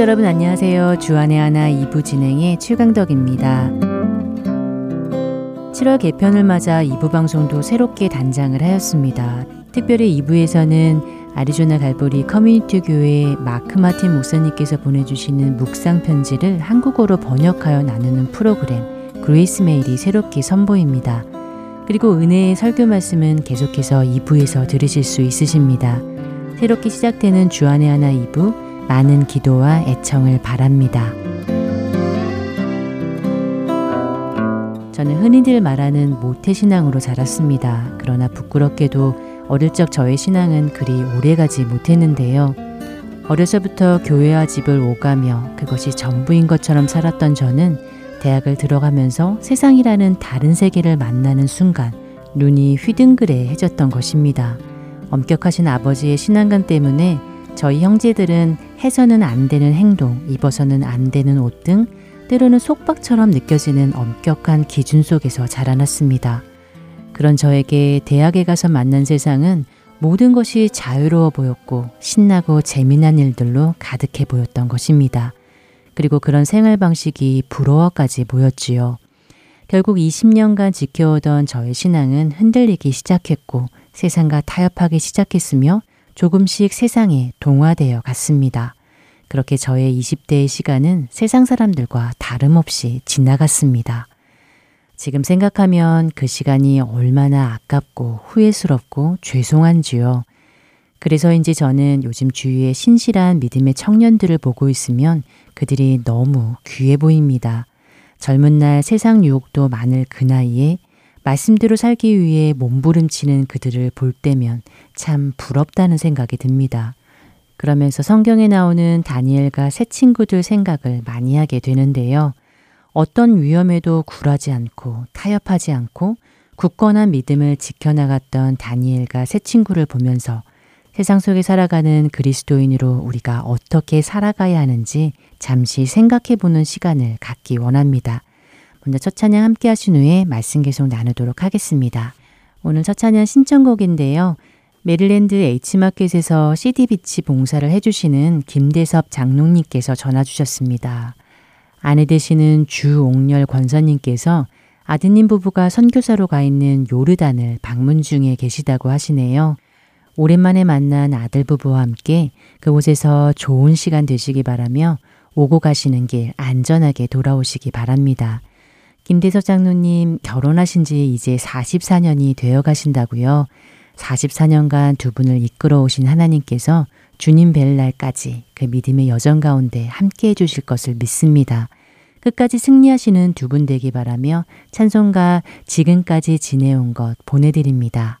애청자 여러분 안녕하세요. 주안의 하나 2부 진행의 최강덕입니다. 7월 개편을 맞아 2부 방송도 새롭게 단장을 하였습니다. 특별히 2부에서는 아리조나 갈보리 커뮤니티 교회 마크 마틴 목사님께서 보내주시는 묵상 편지를 한국어로 번역하여 나누는 프로그램 Grace Mail이 새롭게 선보입니다. 그리고 은혜의 설교 말씀은 계속해서 2부에서 들으실 수 있으십니다. 새롭게 시작되는 주안의 하나 2부 많은 기도와 애청을 바랍니다. 저는 흔히들 말하는 모태신앙으로 자랐습니다. 그러나 부끄럽게도 어릴 적 저의 신앙은 그리 오래가지 못했는데요. 어려서부터 교회와 집을 오가며 그것이 전부인 것처럼 살았던 저는 대학을 들어가면서 세상이라는 다른 세계를 만나는 순간 눈이 휘둥그레해졌던 것입니다. 엄격하신 아버지의 신앙관 때문에 저희 형제들은 해서는 안 되는 행동, 입어서는 안 되는 옷 등 때로는 속박처럼 느껴지는 엄격한 기준 속에서 자라났습니다. 그런 저에게 대학에 가서 만난 세상은 모든 것이 자유로워 보였고 신나고 재미난 일들로 가득해 보였던 것입니다. 그리고 그런 생활 방식이 부러워까지 보였지요. 결국 20년간 지켜오던 저의 신앙은 흔들리기 시작했고 세상과 타협하기 시작했으며 조금씩 세상에 동화되어 갔습니다. 그렇게 저의 20대의 시간은 세상 사람들과 다름없이 지나갔습니다. 지금 생각하면 그 시간이 얼마나 아깝고 후회스럽고 죄송한지요. 그래서인지 저는 요즘 주위에 신실한 믿음의 청년들을 보고 있으면 그들이 너무 귀해 보입니다. 젊은 날 세상 유혹도 많을 그 나이에 말씀대로 살기 위해 몸부림치는 그들을 볼 때면 참 부럽다는 생각이 듭니다. 그러면서 성경에 나오는 다니엘과 새 친구들 생각을 많이 하게 되는데요. 어떤 위험에도 굴하지 않고 타협하지 않고 굳건한 믿음을 지켜나갔던 다니엘과 새 친구를 보면서 세상 속에 살아가는 그리스도인으로 우리가 어떻게 살아가야 하는지 잠시 생각해 보는 시간을 갖기 원합니다. 먼저 첫 찬양 함께 하신 후에 말씀 계속 나누도록 하겠습니다. 오늘 첫 찬양 신청곡인데요. 메릴랜드 H마켓에서 CD비치 봉사를 해주시는 김대섭 장롱님께서 전화 주셨습니다. 아내 되시는 주옥렬 권사님께서 아드님 부부가 선교사로 가 있는 요르단을 방문 중에 계시다고 하시네요. 오랜만에 만난 아들 부부와 함께 그곳에서 좋은 시간 되시기 바라며 오고 가시는 길 안전하게 돌아오시기 바랍니다. 김대섭 장로님 결혼하신 지 이제 44년이 되어 가신다고요. 44년간 두 분을 이끌어 오신 하나님께서 주님 뵐 날까지 그 믿음의 여정 가운데 함께 해 주실 것을 믿습니다. 끝까지 승리하시는 두 분 되기 바라며 찬송가 지금까지 지내온 것 보내드립니다.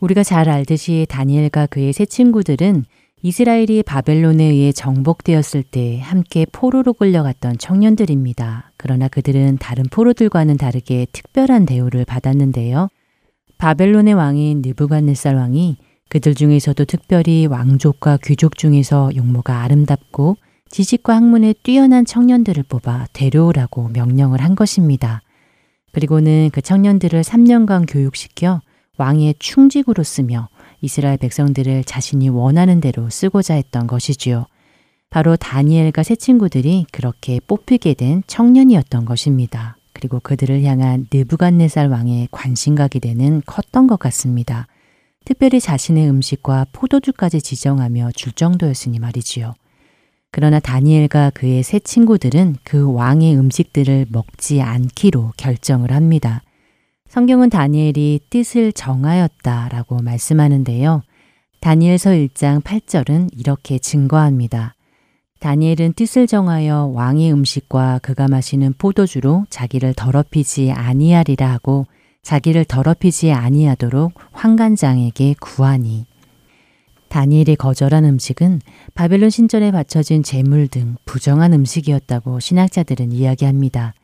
우리가 잘 알듯이 다니엘과 그의 세 친구들은 이스라엘이 바벨론에 의해 정복되었을 때 함께 포로로 끌려갔던 청년들입니다. 그러나 그들은 다른 포로들과는 다르게 특별한 대우를 받았는데요. 바벨론의 왕인 느부갓네살 왕이 그들 중에서도 특별히 왕족과 귀족 중에서 용모가 아름답고 지식과 학문에 뛰어난 청년들을 뽑아 데려오라고 명령을 한 것입니다. 그리고는 그 청년들을 3년간 교육시켜 왕의 충직으로 쓰며 이스라엘 백성들을 자신이 원하는 대로 쓰고자 했던 것이지요. 바로 다니엘과 세 친구들이 그렇게 뽑히게 된 청년이었던 것입니다. 그리고 그들을 향한 느부갓네살 왕의 관심과 기대는 컸던 것 같습니다. 특별히 자신의 음식과 포도주까지 지정하며 줄 정도였으니 말이지요. 그러나 다니엘과 그의 세 친구들은 그 왕의 음식들을 먹지 않기로 결정을 합니다. 성경은 다니엘이 뜻을 정하였다 라고 말씀하는데요. 다니엘서 1장 8절은 이렇게 증거합니다. 다니엘은 뜻을 정하여 왕의 음식과 그가 마시는 포도주로 자기를 더럽히지 아니하리라 하고 자기를 더럽히지 아니하도록 환관장에게 구하니 다니엘이 거절한 음식은 바벨론 신전에 바쳐진 재물 등 부정한 음식이었다고 신학자들은 이야기합니다.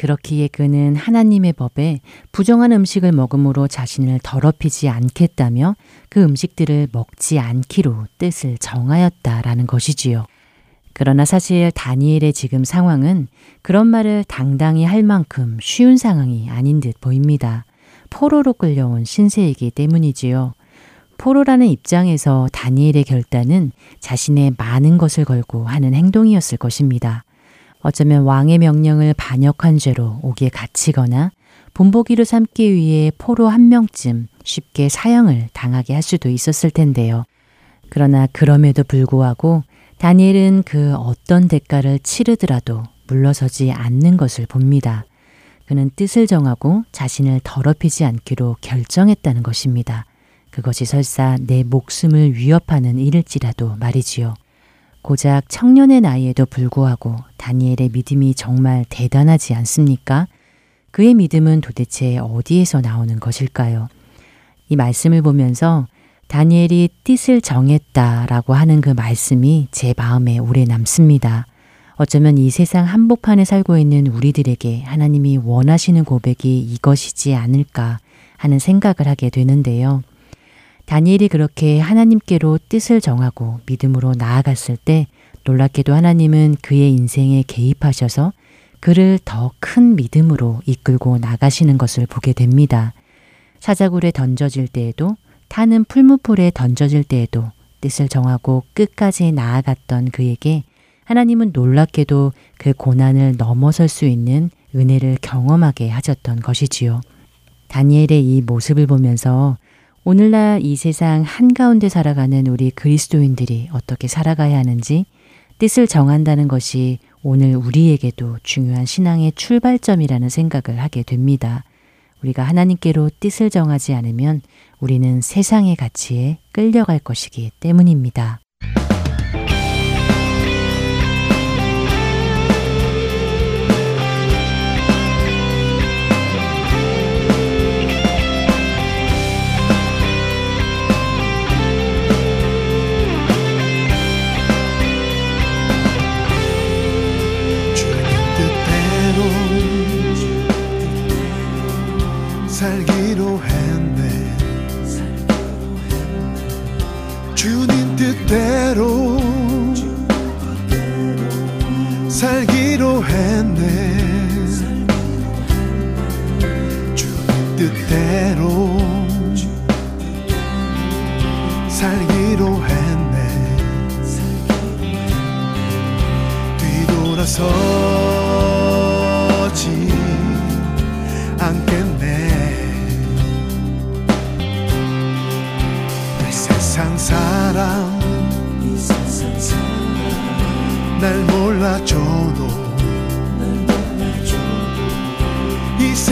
그렇기에 그는 하나님의 법에 부정한 음식을 먹음으로 자신을 더럽히지 않겠다며 그 음식들을 먹지 않기로 뜻을 정하였다라는 것이지요. 그러나 사실 다니엘의 지금 상황은 그런 말을 당당히 할 만큼 쉬운 상황이 아닌 듯 보입니다. 포로로 끌려온 신세이기 때문이지요. 포로라는 입장에서 다니엘의 결단은 자신의 많은 것을 걸고 하는 행동이었을 것입니다. 어쩌면 왕의 명령을 반역한 죄로 옥에 갇히거나 본보기로 삼기 위해 포로 한 명쯤 쉽게 사형을 당하게 할 수도 있었을 텐데요. 그러나 그럼에도 불구하고 다니엘은 그 어떤 대가를 치르더라도 물러서지 않는 것을 봅니다. 그는 뜻을 정하고 자신을 더럽히지 않기로 결정했다는 것입니다. 그것이 설사 내 목숨을 위협하는 일일지라도 말이지요. 고작 청년의 나이에도 불구하고 다니엘의 믿음이 정말 대단하지 않습니까? 그의 믿음은 도대체 어디에서 나오는 것일까요? 이 말씀을 보면서 다니엘이 뜻을 정했다라고 하는 그 말씀이 제 마음에 오래 남습니다. 어쩌면 이 세상 한복판에 살고 있는 우리들에게 하나님이 원하시는 고백이 이것이지 않을까 하는 생각을 하게 되는데요. 다니엘이 그렇게 하나님께로 뜻을 정하고 믿음으로 나아갔을 때 놀랍게도 하나님은 그의 인생에 개입하셔서 그를 더 큰 믿음으로 이끌고 나가시는 것을 보게 됩니다. 사자굴에 던져질 때에도 타는 풀무풀에 던져질 때에도 뜻을 정하고 끝까지 나아갔던 그에게 하나님은 놀랍게도 그 고난을 넘어설 수 있는 은혜를 경험하게 하셨던 것이지요. 다니엘의 이 모습을 보면서 오늘날 이 세상 한가운데 살아가는 우리 그리스도인들이 어떻게 살아가야 하는지 뜻을 정한다는 것이 오늘 우리에게도 중요한 신앙의 출발점이라는 생각을 하게 됩니다. 우리가 하나님께로 뜻을 정하지 않으면 우리는 세상의 가치에 끌려갈 것이기 때문입니다. 살기로 했네. 주님 뜻대로 살기로 했네. 주님 뜻대로 살기로 했네. 뒤돌아서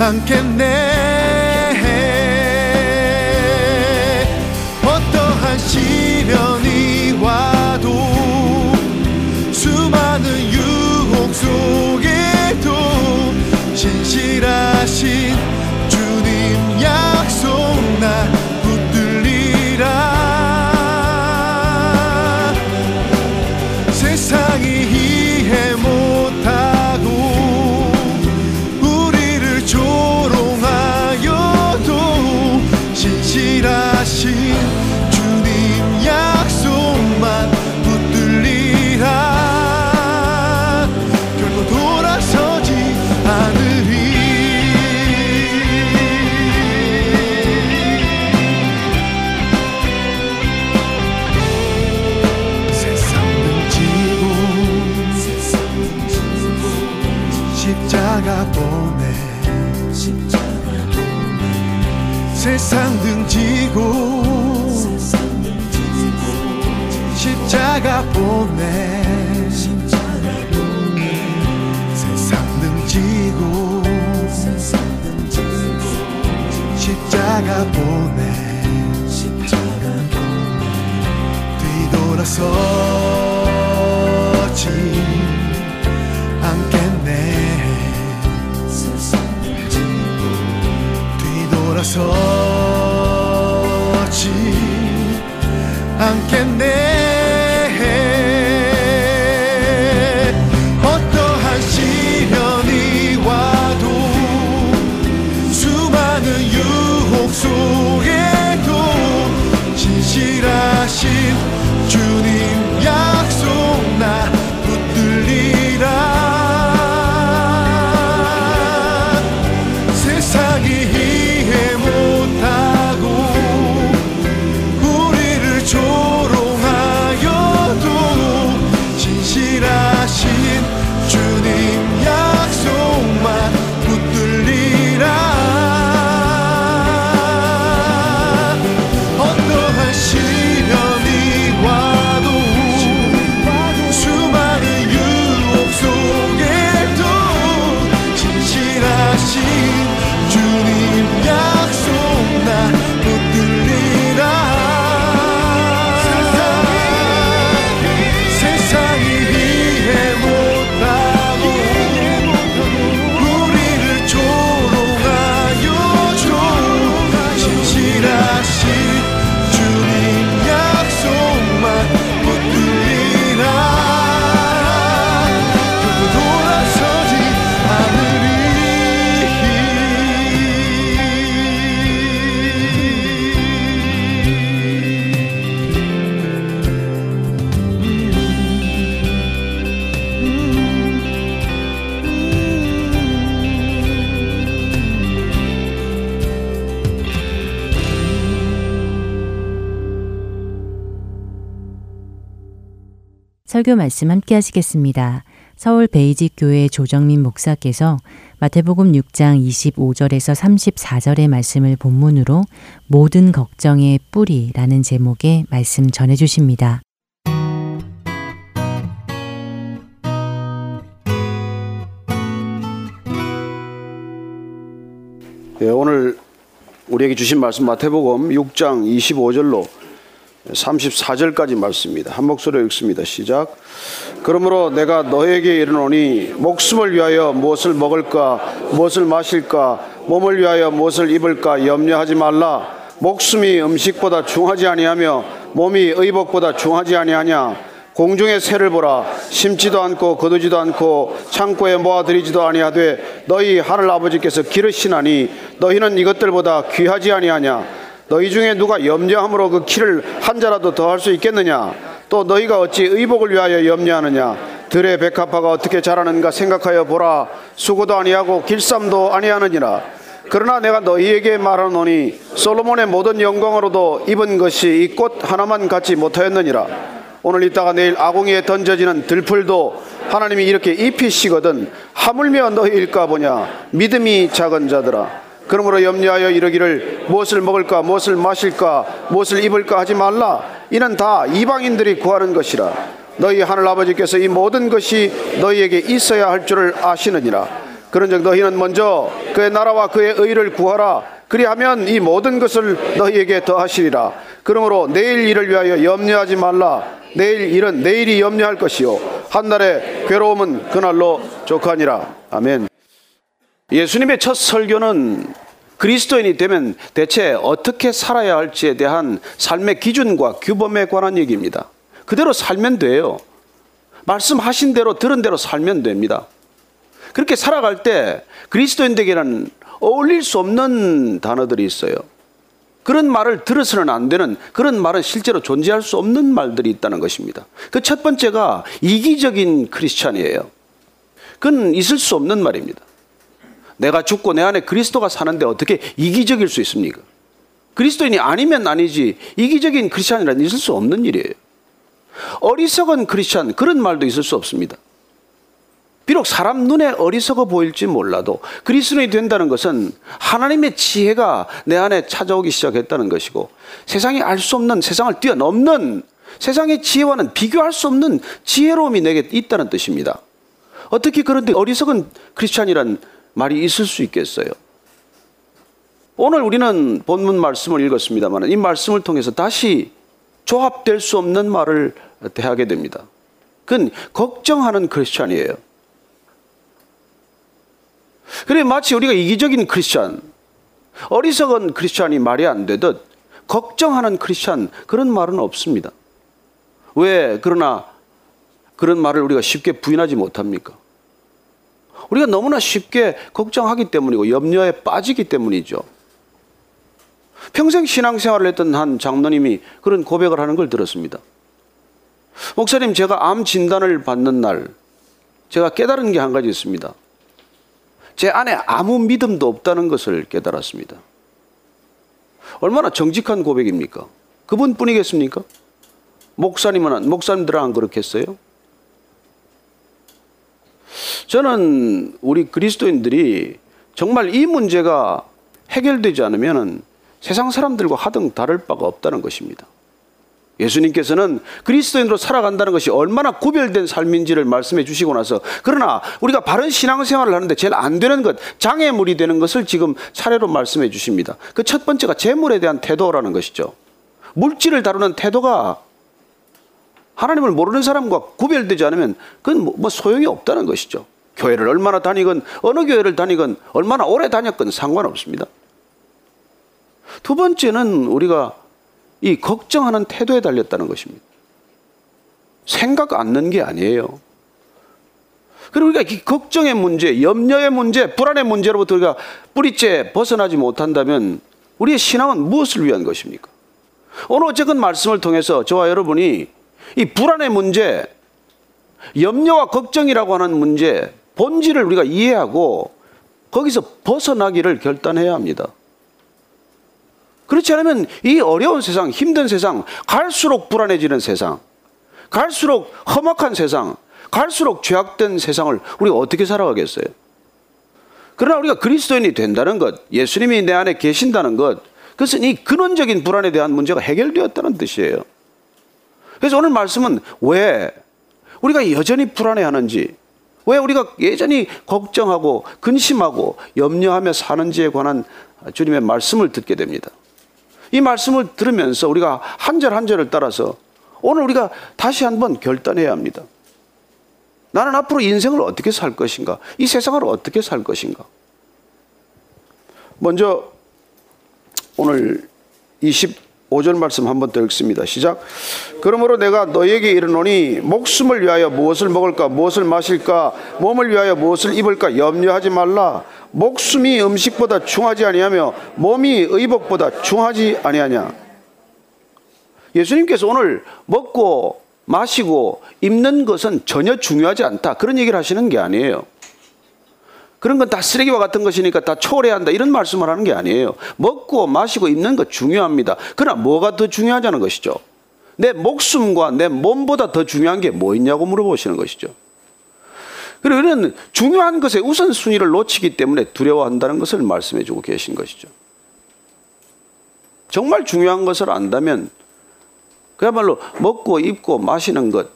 않겠네. 어떠한 시련이 와도 수많은 유혹 속에도 진실하신 주님 약속 나 십자가 보내 세상 등지고 십자가 보내 세상 등지고 십자가 보내 뒤돌아서 서지 않겠네 어떠한 시련이 와도 수많은 유혹 속에도 진실하신 설교 말씀 함께 하시겠습니다. 서울 베이직 교회 조정민 목사께서 마태복음 6장 25절에서 34절의 말씀을 본문으로 모든 걱정의 뿌리라는 제목의 말씀 전해 주십니다. 예, 오늘 우리에게 주신 말씀 마태복음 6장 25절로 34절까지 말씀입니다. 한 목소리로 읽습니다. 시작. 그러므로 내가 너에게 이르노니 목숨을 위하여 무엇을 먹을까 무엇을 마실까 몸을 위하여 무엇을 입을까 염려하지 말라. 목숨이 음식보다 중하지 아니하며 몸이 의복보다 중하지 아니하냐. 공중의 새를 보라 심지도 않고 거두지도 않고 창고에 모아들이지도 아니하되 너희 하늘 아버지께서 기르시나니 너희는 이것들보다 귀하지 아니하냐 너희 중에 누가 염려함으로 그 키를 한 자라도 더할 수 있겠느냐? 또 너희가 어찌 의복을 위하여 염려하느냐? 들의 백합화가 어떻게 자라는가 생각하여 보라. 수고도 아니하고 길쌈도 아니하느니라. 그러나 내가 너희에게 말하노니 솔로몬의 모든 영광으로도 입은 것이 이 꽃 하나만 갖지 못하였느니라. 오늘 있다가 내일 아궁이에 던져지는 들풀도 하나님이 이렇게 입히시거든 하물며 너희 일까 보냐? 믿음이 작은 자들아 그러므로 염려하여 이르기를 무엇을 먹을까 무엇을 마실까 무엇을 입을까 하지 말라. 이는 다 이방인들이 구하는 것이라. 너희 하늘 아버지께서 이 모든 것이 너희에게 있어야 할 줄을 아시느니라. 그런즉 너희는 먼저 그의 나라와 그의 의를 구하라. 그리하면 이 모든 것을 너희에게 더하시리라. 그러므로 내일 일을 위하여 염려하지 말라. 내일 일은 내일이 염려할 것이요. 한 날의 괴로움은 그날로 족하니라. 아멘 예수님의 첫 설교는 그리스도인이 되면 대체 어떻게 살아야 할지에 대한 삶의 기준과 규범에 관한 얘기입니다. 그대로 살면 돼요. 말씀하신 대로 들은 대로 살면 됩니다. 그렇게 살아갈 때 그리스도인에게는 어울릴 수 없는 단어들이 있어요. 그런 말을 들어서는 안 되는 그런 말은 실제로 존재할 수 없는 말들이 있다는 것입니다. 그 첫 번째가 이기적인 크리스찬이에요. 그건 있을 수 없는 말입니다. 내가 죽고 내 안에 그리스도가 사는데 어떻게 이기적일 수 있습니까? 그리스도인이 아니면 아니지 이기적인 크리스찬이란 있을 수 없는 일이에요. 어리석은 크리스찬 그런 말도 있을 수 없습니다. 비록 사람 눈에 어리석어 보일지 몰라도 그리스도인이 된다는 것은 하나님의 지혜가 내 안에 찾아오기 시작했다는 것이고 세상이 알 수 없는 세상을 뛰어넘는 세상의 지혜와는 비교할 수 없는 지혜로움이 내게 있다는 뜻입니다. 어떻게 그런데 어리석은 크리스찬이란 말이 있을 수 있겠어요? 오늘 우리는 본문 말씀을 읽었습니다만 이 말씀을 통해서 다시 조합될 수 없는 말을 대하게 됩니다. 그건 걱정하는 크리스찬이에요. 그래 마치 우리가 이기적인 크리스찬, 어리석은 크리스찬이 말이 안 되듯 걱정하는 크리스찬 그런 말은 없습니다. 왜 그러나 그런 말을 우리가 쉽게 부인하지 못합니까? 우리가 너무나 쉽게 걱정하기 때문이고 염려에 빠지기 때문이죠. 평생 신앙생활을 했던 한 장로님이 그런 고백을 하는 걸 들었습니다. 목사님, 제가 암 진단을 받는 날, 제가 깨달은 게 한 가지 있습니다. 제 안에 아무 믿음도 없다는 것을 깨달았습니다. 얼마나 정직한 고백입니까? 그분 뿐이겠습니까? 목사님은, 목사님들은 안 그렇겠어요? 저는 우리 그리스도인들이 정말 이 문제가 해결되지 않으면 세상 사람들과 하등 다를 바가 없다는 것입니다. 예수님께서는 그리스도인으로 살아간다는 것이 얼마나 구별된 삶인지를 말씀해 주시고 나서 그러나 우리가 바른 신앙생활을 하는데 제일 안 되는 것, 장애물이 되는 것을 지금 차례로 말씀해 주십니다. 그 첫 번째가 재물에 대한 태도라는 것이죠. 물질을 다루는 태도가 하나님을 모르는 사람과 구별되지 않으면 그건 뭐, 뭐 소용이 없다는 것이죠. 교회를 얼마나 다니건 어느 교회를 다니건 얼마나 오래 다녔건 상관없습니다. 두 번째는 우리가 이 걱정하는 태도에 달렸다는 것입니다. 생각 않는 게 아니에요. 그리고 우리가 이 걱정의 문제, 염려의 문제, 불안의 문제로부터 우리가 뿌리째 벗어나지 못한다면 우리의 신앙은 무엇을 위한 것입니까? 오늘 어쨌건 말씀을 통해서 저와 여러분이 이 불안의 문제, 염려와 걱정이라고 하는 문제, 본질을 우리가 이해하고 거기서 벗어나기를 결단해야 합니다. 그렇지 않으면 이 어려운 세상, 힘든 세상, 갈수록 불안해지는 세상, 갈수록 험악한 세상, 갈수록 죄악된 세상을 우리가 어떻게 살아가겠어요? 그러나 우리가 그리스도인이 된다는 것, 예수님이 내 안에 계신다는 것, 그것은 이 근원적인 불안에 대한 문제가 해결되었다는 뜻이에요. 그래서 오늘 말씀은 왜 우리가 여전히 불안해하는지, 왜 우리가 여전히 걱정하고 근심하고 염려하며 사는지에 관한 주님의 말씀을 듣게 됩니다. 이 말씀을 들으면서 우리가 한 절 한 절을 따라서 오늘 우리가 다시 한번 결단해야 합니다. 나는 앞으로 인생을 어떻게 살 것인가? 이 세상을 어떻게 살 것인가? 먼저 오늘 25절 말씀 한번 더 읽습니다. 시작. 그러므로 내가 너에게 이르노니 목숨을 위하여 무엇을 먹을까 무엇을 마실까 몸을 위하여 무엇을 입을까 염려하지 말라. 목숨이 음식보다 중하지 아니하며 몸이 의복보다 중하지 아니하냐. 예수님께서 오늘 먹고 마시고 입는 것은 전혀 중요하지 않다. 그런 얘기를 하시는 게 아니에요. 그런 건 다 쓰레기와 같은 것이니까 다 초월해야 한다. 이런 말씀을 하는 게 아니에요. 먹고 마시고 입는 것 중요합니다. 그러나 뭐가 더 중요하냐는 것이죠. 내 목숨과 내 몸보다 더 중요한 게 뭐 있냐고 물어보시는 것이죠. 그리고 이런 중요한 것의 우선순위를 놓치기 때문에 두려워한다는 것을 말씀해 주고 계신 것이죠. 정말 중요한 것을 안다면 그야말로 먹고 입고 마시는 것,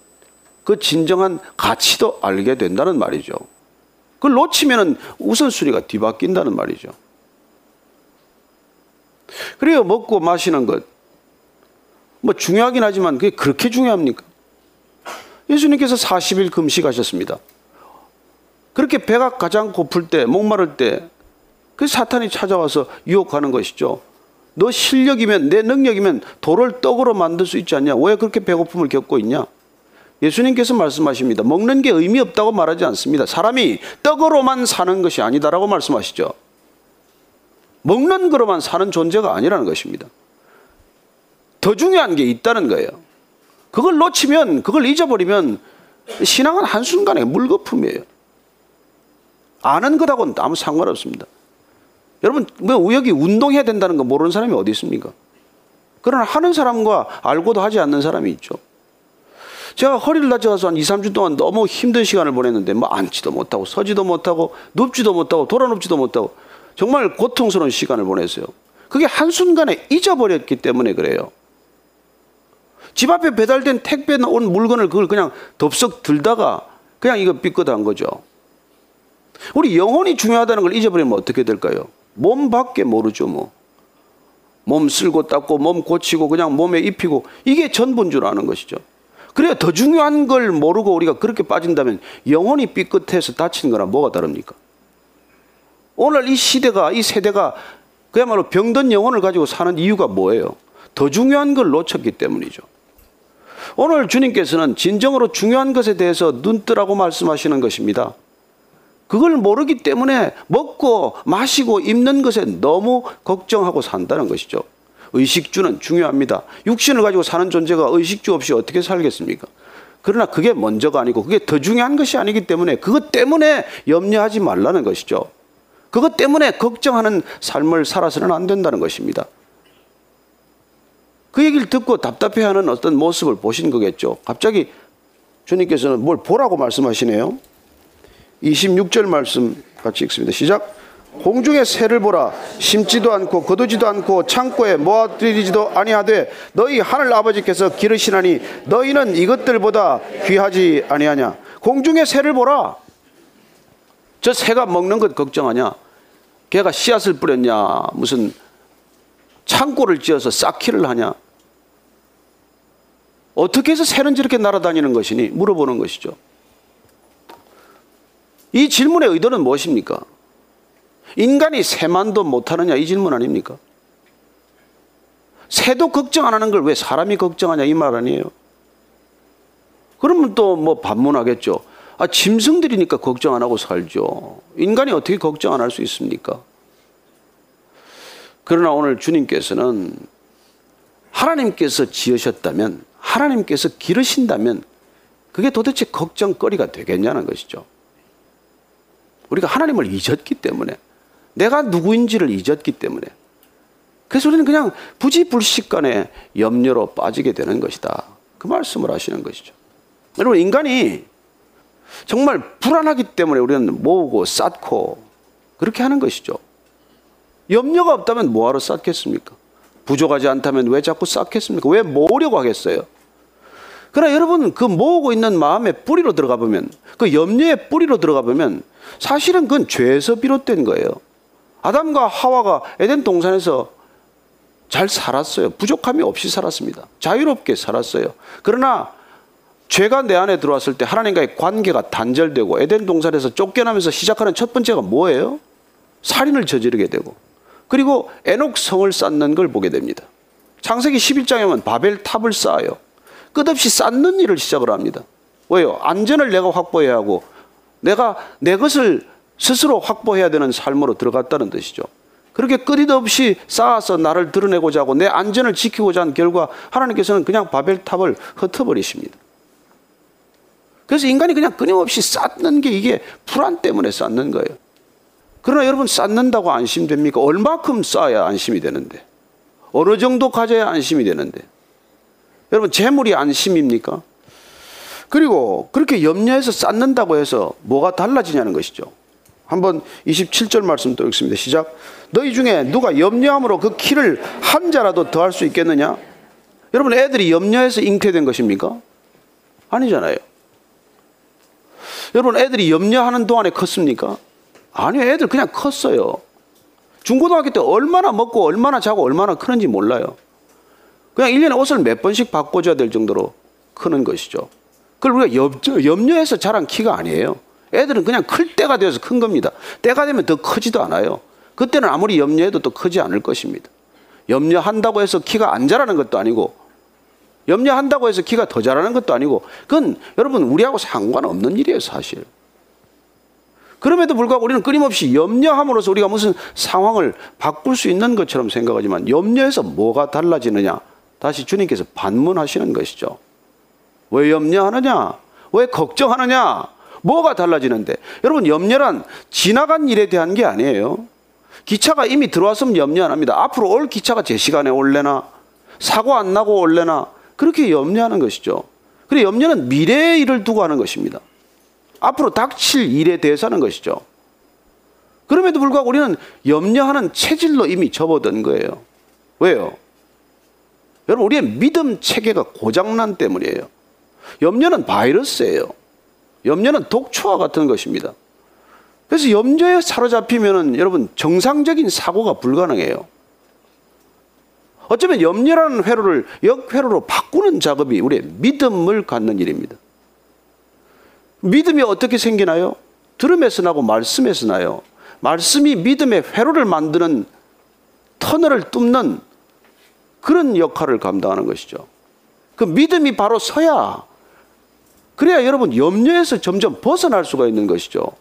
그 진정한 가치도 알게 된다는 말이죠. 그걸 놓치면 우선순위가 뒤바뀐다는 말이죠. 그래요, 먹고 마시는 것. 뭐 중요하긴 하지만 그게 그렇게 중요합니까? 예수님께서 40일 금식하셨습니다. 그렇게 배가 가장 고플 때, 목마를 때, 그 사탄이 찾아와서 유혹하는 것이죠. 너 실력이면, 내 능력이면 돌을 떡으로 만들 수 있지 않냐? 왜 그렇게 배고픔을 겪고 있냐? 예수님께서 말씀하십니다. 먹는 게 의미 없다고 말하지 않습니다. 사람이 떡으로만 사는 것이 아니다라고 말씀하시죠. 먹는 거로만 사는 존재가 아니라는 것입니다. 더 중요한 게 있다는 거예요. 그걸 놓치면, 그걸 잊어버리면 신앙은 한순간에 물거품이에요. 아는 것하고는 아무 상관없습니다. 여러분, 뭐 여기 운동해야 된다는 거 모르는 사람이 어디 있습니까? 그러나 하는 사람과 알고도 하지 않는 사람이 있죠. 제가 허리를 다쳐서 한 2, 3주 동안 너무 힘든 시간을 보냈는데 뭐 앉지도 못하고 서지도 못하고 눕지도 못하고 돌아눕지도 못하고 정말 고통스러운 시간을 보냈어요. 그게 한순간에 잊어버렸기 때문에 그래요. 집 앞에 배달된 택배 온 물건을 그걸 그냥 덥석 들다가 그냥 이거 삐끗한 거죠. 우리 영혼이 중요하다는 걸 잊어버리면 어떻게 될까요? 몸밖에 모르죠, 뭐. 몸 쓸고 닦고 몸 고치고 그냥 몸에 입히고 이게 전부인 줄 아는 것이죠. 그래야 더 중요한 걸 모르고 우리가 그렇게 빠진다면 영혼이 삐끗해서 다치는 거랑 뭐가 다릅니까? 오늘 이 시대가, 이 세대가 그야말로 병든 영혼을 가지고 사는 이유가 뭐예요? 더 중요한 걸 놓쳤기 때문이죠. 오늘 주님께서는 진정으로 중요한 것에 대해서 눈뜨라고 말씀하시는 것입니다. 그걸 모르기 때문에 먹고 마시고 입는 것에 너무 걱정하고 산다는 것이죠. 의식주는 중요합니다. 육신을 가지고 사는 존재가 의식주 없이 어떻게 살겠습니까? 그러나 그게 먼저가 아니고 그게 더 중요한 것이 아니기 때문에 그것 때문에 염려하지 말라는 것이죠. 그것 때문에 걱정하는 삶을 살아서는 안 된다는 것입니다. 그 얘기를 듣고 답답해하는 어떤 모습을 보신 거겠죠. 갑자기 주님께서는 뭘 보라고 말씀하시네요. 26절 말씀 같이 읽습니다. 시작. 공중의 새를 보라. 심지도 않고 거두지도 않고 창고에 모아들이지도 아니하되 너희 하늘 아버지께서 기르시나니 너희는 이것들보다 귀하지 아니하냐. 공중의 새를 보라. 저 새가 먹는 것 걱정하냐? 걔가 씨앗을 뿌렸냐? 무슨 창고를 지어서 쌓기를 하냐? 어떻게 해서 새는 저렇게 날아다니는 것이니? 물어보는 것이죠. 이 질문의 의도는 무엇입니까? 인간이 새만도 못하느냐 이 질문 아닙니까? 새도 걱정 안 하는 걸 왜 사람이 걱정하냐 이 말 아니에요? 그러면 또 뭐 반문하겠죠. 아, 짐승들이니까 걱정 안 하고 살죠. 인간이 어떻게 걱정 안 할 수 있습니까? 그러나 오늘 주님께서는 하나님께서 지으셨다면, 하나님께서 기르신다면, 그게 도대체 걱정거리가 되겠냐는 것이죠. 우리가 하나님을 잊었기 때문에 내가 누구인지를 잊었기 때문에 그래서 우리는 그냥 부지불식간에 염려로 빠지게 되는 것이다. 그 말씀을 하시는 것이죠. 여러분 인간이 정말 불안하기 때문에 우리는 모으고 쌓고 그렇게 하는 것이죠. 염려가 없다면 뭐하러 쌓겠습니까? 부족하지 않다면 왜 자꾸 쌓겠습니까? 왜 모으려고 하겠어요? 그러나 여러분 그 모으고 있는 마음의 뿌리로 들어가 보면 그 염려의 뿌리로 들어가 보면 사실은 그건 죄에서 비롯된 거예요. 아담과 하와가 에덴 동산에서 잘 살았어요. 부족함이 없이 살았습니다. 자유롭게 살았어요. 그러나 죄가 내 안에 들어왔을 때 하나님과의 관계가 단절되고 에덴 동산에서 쫓겨나면서 시작하는 첫 번째가 뭐예요? 살인을 저지르게 되고 그리고 에녹 성을 쌓는 걸 보게 됩니다. 창세기 11장에 보면 바벨 탑을 쌓아요. 끝없이 쌓는 일을 시작을 합니다. 왜요? 안전을 내가 확보해야 하고 내가 내 것을 스스로 확보해야 되는 삶으로 들어갔다는 뜻이죠. 그렇게 끊임없이 쌓아서 나를 드러내고자 하고 내 안전을 지키고자 한 결과 하나님께서는 그냥 바벨탑을 흩어버리십니다. 그래서 인간이 그냥 끊임없이 쌓는 게 이게 불안 때문에 쌓는 거예요. 그러나 여러분 쌓는다고 안심됩니까? 얼마큼 쌓아야 안심이 되는데? 어느 정도 가져야 안심이 되는데? 여러분 재물이 안심입니까? 그리고 그렇게 염려해서 쌓는다고 해서 뭐가 달라지냐는 것이죠. 한번 27절 말씀 또 읽습니다. 시작. 너희 중에 누가 염려함으로 그 키를 한 자라도 더할 수 있겠느냐? 여러분 애들이 염려해서 잉태된 것입니까? 아니잖아요. 여러분 애들이 염려하는 동안에 컸습니까? 아니요. 애들 그냥 컸어요. 중고등학교 때 얼마나 먹고 얼마나 자고 얼마나 크는지 몰라요. 그냥 1년에 옷을 몇 번씩 바꿔줘야 될 정도로 크는 것이죠. 그걸 우리가 염, 염려해서 자란 키가 아니에요. 애들은 그냥 클 때가 되어서 큰 겁니다. 때가 되면 더 크지도 않아요. 그때는 아무리 염려해도 또 크지 않을 것입니다. 염려한다고 해서 키가 안 자라는 것도 아니고 염려한다고 해서 키가 더 자라는 것도 아니고 그건 여러분 우리하고 상관없는 일이에요 사실. 그럼에도 불구하고 우리는 끊임없이 염려함으로써 우리가 무슨 상황을 바꿀 수 있는 것처럼 생각하지만 염려해서 뭐가 달라지느냐 다시 주님께서 반문하시는 것이죠. 왜 염려하느냐? 왜 걱정하느냐? 뭐가 달라지는데? 여러분 염려란 지나간 일에 대한 게 아니에요. 기차가 이미 들어왔으면 염려 안 합니다. 앞으로 올 기차가 제 시간에 올래나 사고 안 나고 올래나 그렇게 염려하는 것이죠. 그래 염려는 미래의 일을 두고 하는 것입니다. 앞으로 닥칠 일에 대해서 하는 것이죠. 그럼에도 불구하고 우리는 염려하는 체질로 이미 접어든 거예요. 왜요? 여러분 우리의 믿음 체계가 고장난 때문이에요. 염려는 바이러스예요. 염려는 독초와 같은 것입니다. 그래서 염려에 사로잡히면은 여러분 정상적인 사고가 불가능해요. 어쩌면 염려라는 회로를 역회로로 바꾸는 작업이 우리의 믿음을 갖는 일입니다. 믿음이 어떻게 생기나요? 들음에서 나고 말씀에서 나요. 말씀이 믿음의 회로를 만드는 터널을 뚫는 그런 역할을 감당하는 것이죠. 그 믿음이 바로 서야 그래야 여러분 염려에서 점점 벗어날 수가 있는 것이죠.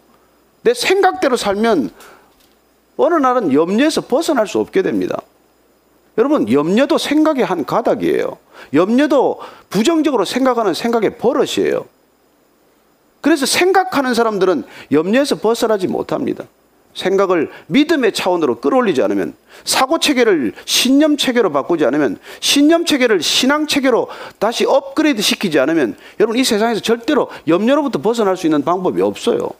내 생각대로 살면 어느 날은 염려에서 벗어날 수 없게 됩니다. 여러분 염려도 생각의 한 가닥이에요. 염려도 부정적으로 생각하는 생각의 버릇이에요. 그래서 생각하는 사람들은 염려에서 벗어나지 못합니다. 생각을 믿음의 차원으로 끌어올리지 않으면 사고 체계를 신념 체계로 바꾸지 않으면 신념 체계를 신앙 체계로 다시 업그레이드 시키지 않으면 여러분 이 세상에서 절대로 염려로부터 벗어날 수 있는 방법이 없어요.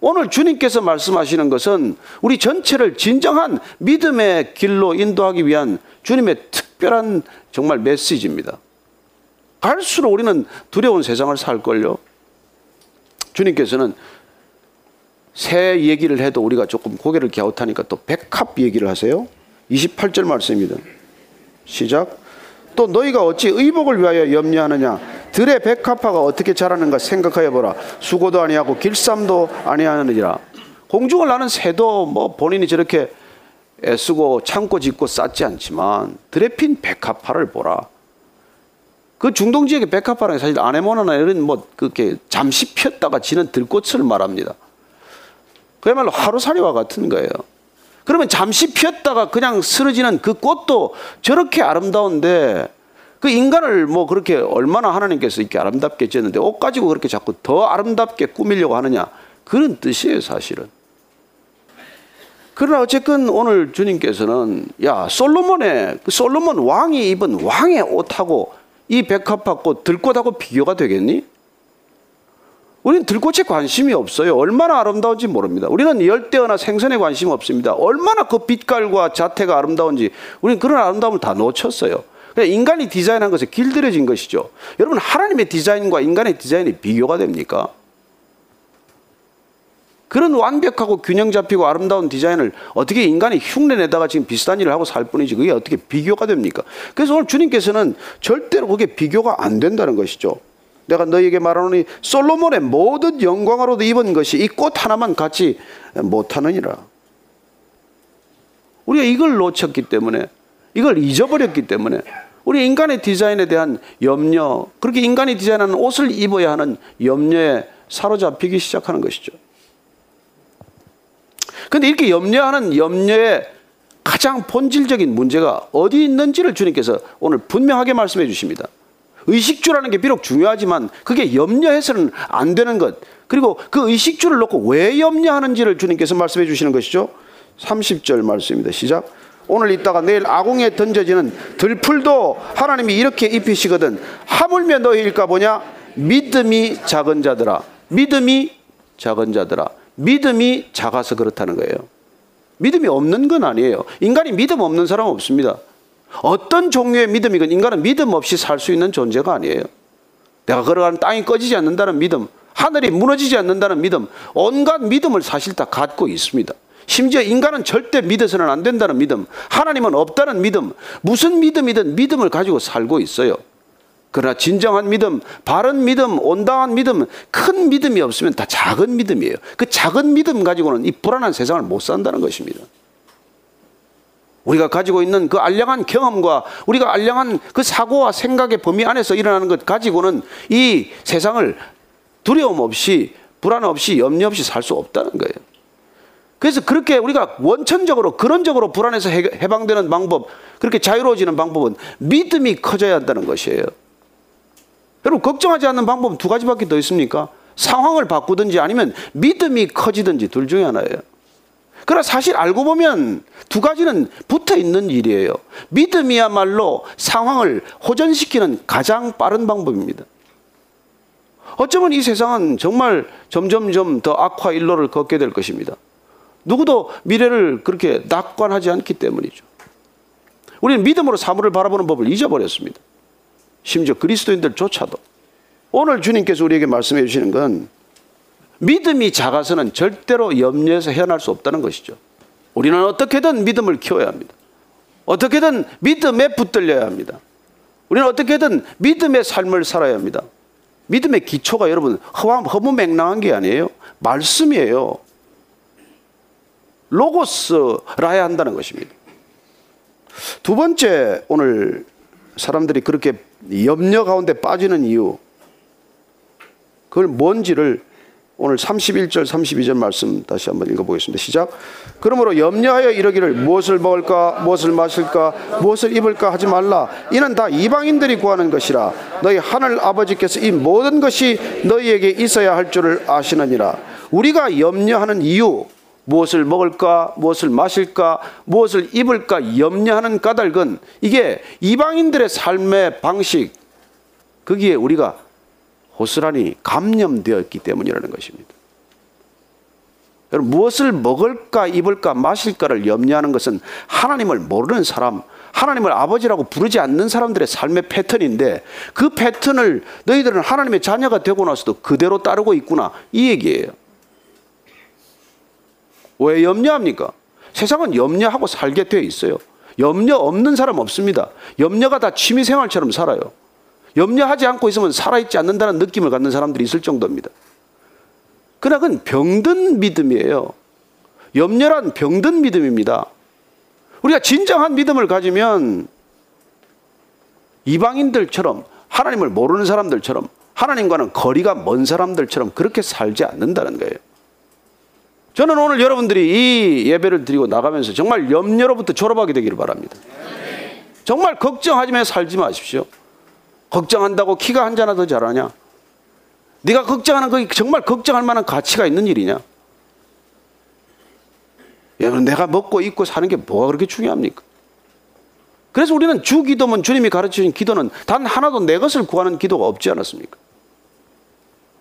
오늘 주님께서 말씀하시는 것은 우리 전체를 진정한 믿음의 길로 인도하기 위한 주님의 특별한 정말 메시지입니다. 갈수록 우리는 두려운 세상을 살걸요. 주님께서는 새 얘기를 해도 우리가 조금 고개를 갸웃하니까 또 백합 얘기를 하세요. 28절 말씀입니다. 시작. 또 너희가 어찌 의복을 위하여 염려하느냐? 들의 백합화가 어떻게 자라는가 생각하여 보라. 수고도 아니하고 길쌈도 아니하느니라. 공중을 나는 새도 뭐 본인이 저렇게 애쓰고 참고 짓고 쌓지 않지만 들에 핀 백합화를 보라. 그 중동 지역의 백합화는 사실 아네모나나 이런 뭐 그렇게 잠시 폈다가 지는 들꽃을 말합니다. 그야말로 하루살이와 같은 거예요. 그러면 잠시 피었다가 그냥 쓰러지는 그 꽃도 저렇게 아름다운데 그 인간을 뭐 그렇게 얼마나 하나님께서 이렇게 아름답게 지었는데 옷 가지고 그렇게 자꾸 더 아름답게 꾸미려고 하느냐 그런 뜻이에요 사실은. 그러나 어쨌든 오늘 주님께서는 야 솔로몬의 그 솔로몬 왕이 입은 왕의 옷하고 이 백합화 꽃 들꽃하고 비교가 되겠니? 우리는 들꽃에 관심이 없어요. 얼마나 아름다운지 모릅니다. 우리는 열대어나 생선에 관심 없습니다. 얼마나 그 빛깔과 자태가 아름다운지 우리는 그런 아름다움을 다 놓쳤어요. 인간이 디자인한 것에 길들여진 것이죠. 여러분 하나님의 디자인과 인간의 디자인이 비교가 됩니까? 그런 완벽하고 균형 잡히고 아름다운 디자인을 어떻게 인간이 흉내내다가 지금 비슷한 일을 하고 살 뿐이지 그게 어떻게 비교가 됩니까? 그래서 오늘 주님께서는 절대로 그게 비교가 안 된다는 것이죠. 내가 너에게 말하노니 솔로몬의 모든 영광으로도 입은 것이 이 꽃 하나만 같이 못하느니라. 우리가 이걸 놓쳤기 때문에 이걸 잊어버렸기 때문에 우리 인간의 디자인에 대한 염려 그렇게 인간이 디자인하는 옷을 입어야 하는 염려에 사로잡히기 시작하는 것이죠. 근데 이렇게 염려하는 염려의 가장 본질적인 문제가 어디 있는지를 주님께서 오늘 분명하게 말씀해 주십니다. 의식주라는 게 비록 중요하지만 그게 염려해서는 안 되는 것. 그리고 그 의식주를 놓고 왜 염려하는지를 주님께서 말씀해 주시는 것이죠. 30절 말씀입니다. 시작. 오늘 있다가 내일 아궁에 던져지는 들풀도 하나님이 이렇게 입히시거든. 하물며 너희일까 보냐? 믿음이 작은 자들아, 믿음이 작은 자들아, 믿음이 작아서 그렇다는 거예요. 믿음이 없는 건 아니에요. 인간이 믿음 없는 사람 없습니다. 어떤 종류의 믿음이건 인간은 믿음 없이 살 수 있는 존재가 아니에요. 내가 걸어가는 땅이 꺼지지 않는다는 믿음, 하늘이 무너지지 않는다는 믿음, 온갖 믿음을 사실 다 갖고 있습니다. 심지어 인간은 절대 믿어서는 안 된다는 믿음, 하나님은 없다는 믿음, 무슨 믿음이든 믿음을 가지고 살고 있어요. 그러나 진정한 믿음, 바른 믿음, 온당한 믿음, 큰 믿음이 없으면 다 작은 믿음이에요. 그 작은 믿음 가지고는 이 불안한 세상을 못 산다는 것입니다. 우리가 가지고 있는 그 알량한 경험과 우리가 알량한 그 사고와 생각의 범위 안에서 일어나는 것 가지고는 이 세상을 두려움 없이 불안 없이 염려 없이 살 수 없다는 거예요. 그래서 그렇게 우리가 원천적으로 근원적으로 불안에서 해- 해방되는 방법, 그렇게 자유로워지는 방법은 믿음이 커져야 한다는 것이에요. 여러분 걱정하지 않는 방법은 두 가지밖에 더 있습니까? 상황을 바꾸든지 아니면 믿음이 커지든지 둘 중에 하나예요. 그러나 사실 알고 보면 두 가지는 붙어 있는 일이에요. 믿음이야말로 상황을 호전시키는 가장 빠른 방법입니다. 어쩌면 이 세상은 정말 점점점 더 악화 일로를 걷게 될 것입니다. 누구도 미래를 그렇게 낙관하지 않기 때문이죠. 우리는 믿음으로 사물을 바라보는 법을 잊어버렸습니다. 심지어 그리스도인들조차도 오늘 주님께서 우리에게 말씀해 주시는 건 믿음이 작아서는 절대로 염려에서 헤어날 수 없다는 것이죠. 우리는 어떻게든 믿음을 키워야 합니다. 어떻게든 믿음에 붙들려야 합니다. 우리는 어떻게든 믿음의 삶을 살아야 합니다. 믿음의 기초가 여러분 허무, 허무 맹랑한 게 아니에요. 말씀이에요. 로고스라야 한다는 것입니다. 두 번째 오늘 사람들이 그렇게 염려 가운데 빠지는 이유 그걸 뭔지를 오늘 31절 32절 말씀 다시 한번 읽어보겠습니다. 시작. 그러므로 염려하여 이러기를 무엇을 먹을까 무엇을 마실까 무엇을 입을까 하지 말라. 이는 다 이방인들이 구하는 것이라. 너희 하늘 아버지께서 이 모든 것이 너희에게 있어야 할 줄을 아시느니라. 우리가 염려하는 이유 무엇을 먹을까, 무엇을 마실까, 무엇을 입을까 염려하는 까닭은 이게 이방인들의 삶의 방식, 거기에 우리가 호스란히 감염되어 있기 때문이라는 것입니다. 여러분, 무엇을 먹을까, 입을까, 마실까를 염려하는 것은 하나님을 모르는 사람, 하나님을 아버지라고 부르지 않는 사람들의 삶의 패턴인데 그 패턴을 너희들은 하나님의 자녀가 되고 나서도 그대로 따르고 있구나. 이 얘기예요. 왜 염려합니까? 세상은 염려하고 살게 되어 있어요. 염려 없는 사람 없습니다. 염려가 다 취미생활처럼 살아요. 염려하지 않고 있으면 살아있지 않는다는 느낌을 갖는 사람들이 있을 정도입니다. 그러나 그건 병든 믿음이에요. 염려란 병든 믿음입니다. 우리가 진정한 믿음을 가지면 이방인들처럼 하나님을 모르는 사람들처럼 하나님과는 거리가 먼 사람들처럼 그렇게 살지 않는다는 거예요. 저는 오늘 여러분들이 이 예배를 드리고 나가면서 정말 염려로부터 졸업하게 되기를 바랍니다. 정말 걱정하지만 살지 마십시오. 걱정한다고 키가 한 자나 더 자라냐? 네가 걱정하는 거 정말 걱정할 만한 가치가 있는 일이냐? 여러분 내가 먹고 입고 사는 게 뭐가 그렇게 중요합니까? 그래서 우리는 주 기도면 주님이 가르치신 기도는 단 하나도 내 것을 구하는 기도가 없지 않았습니까?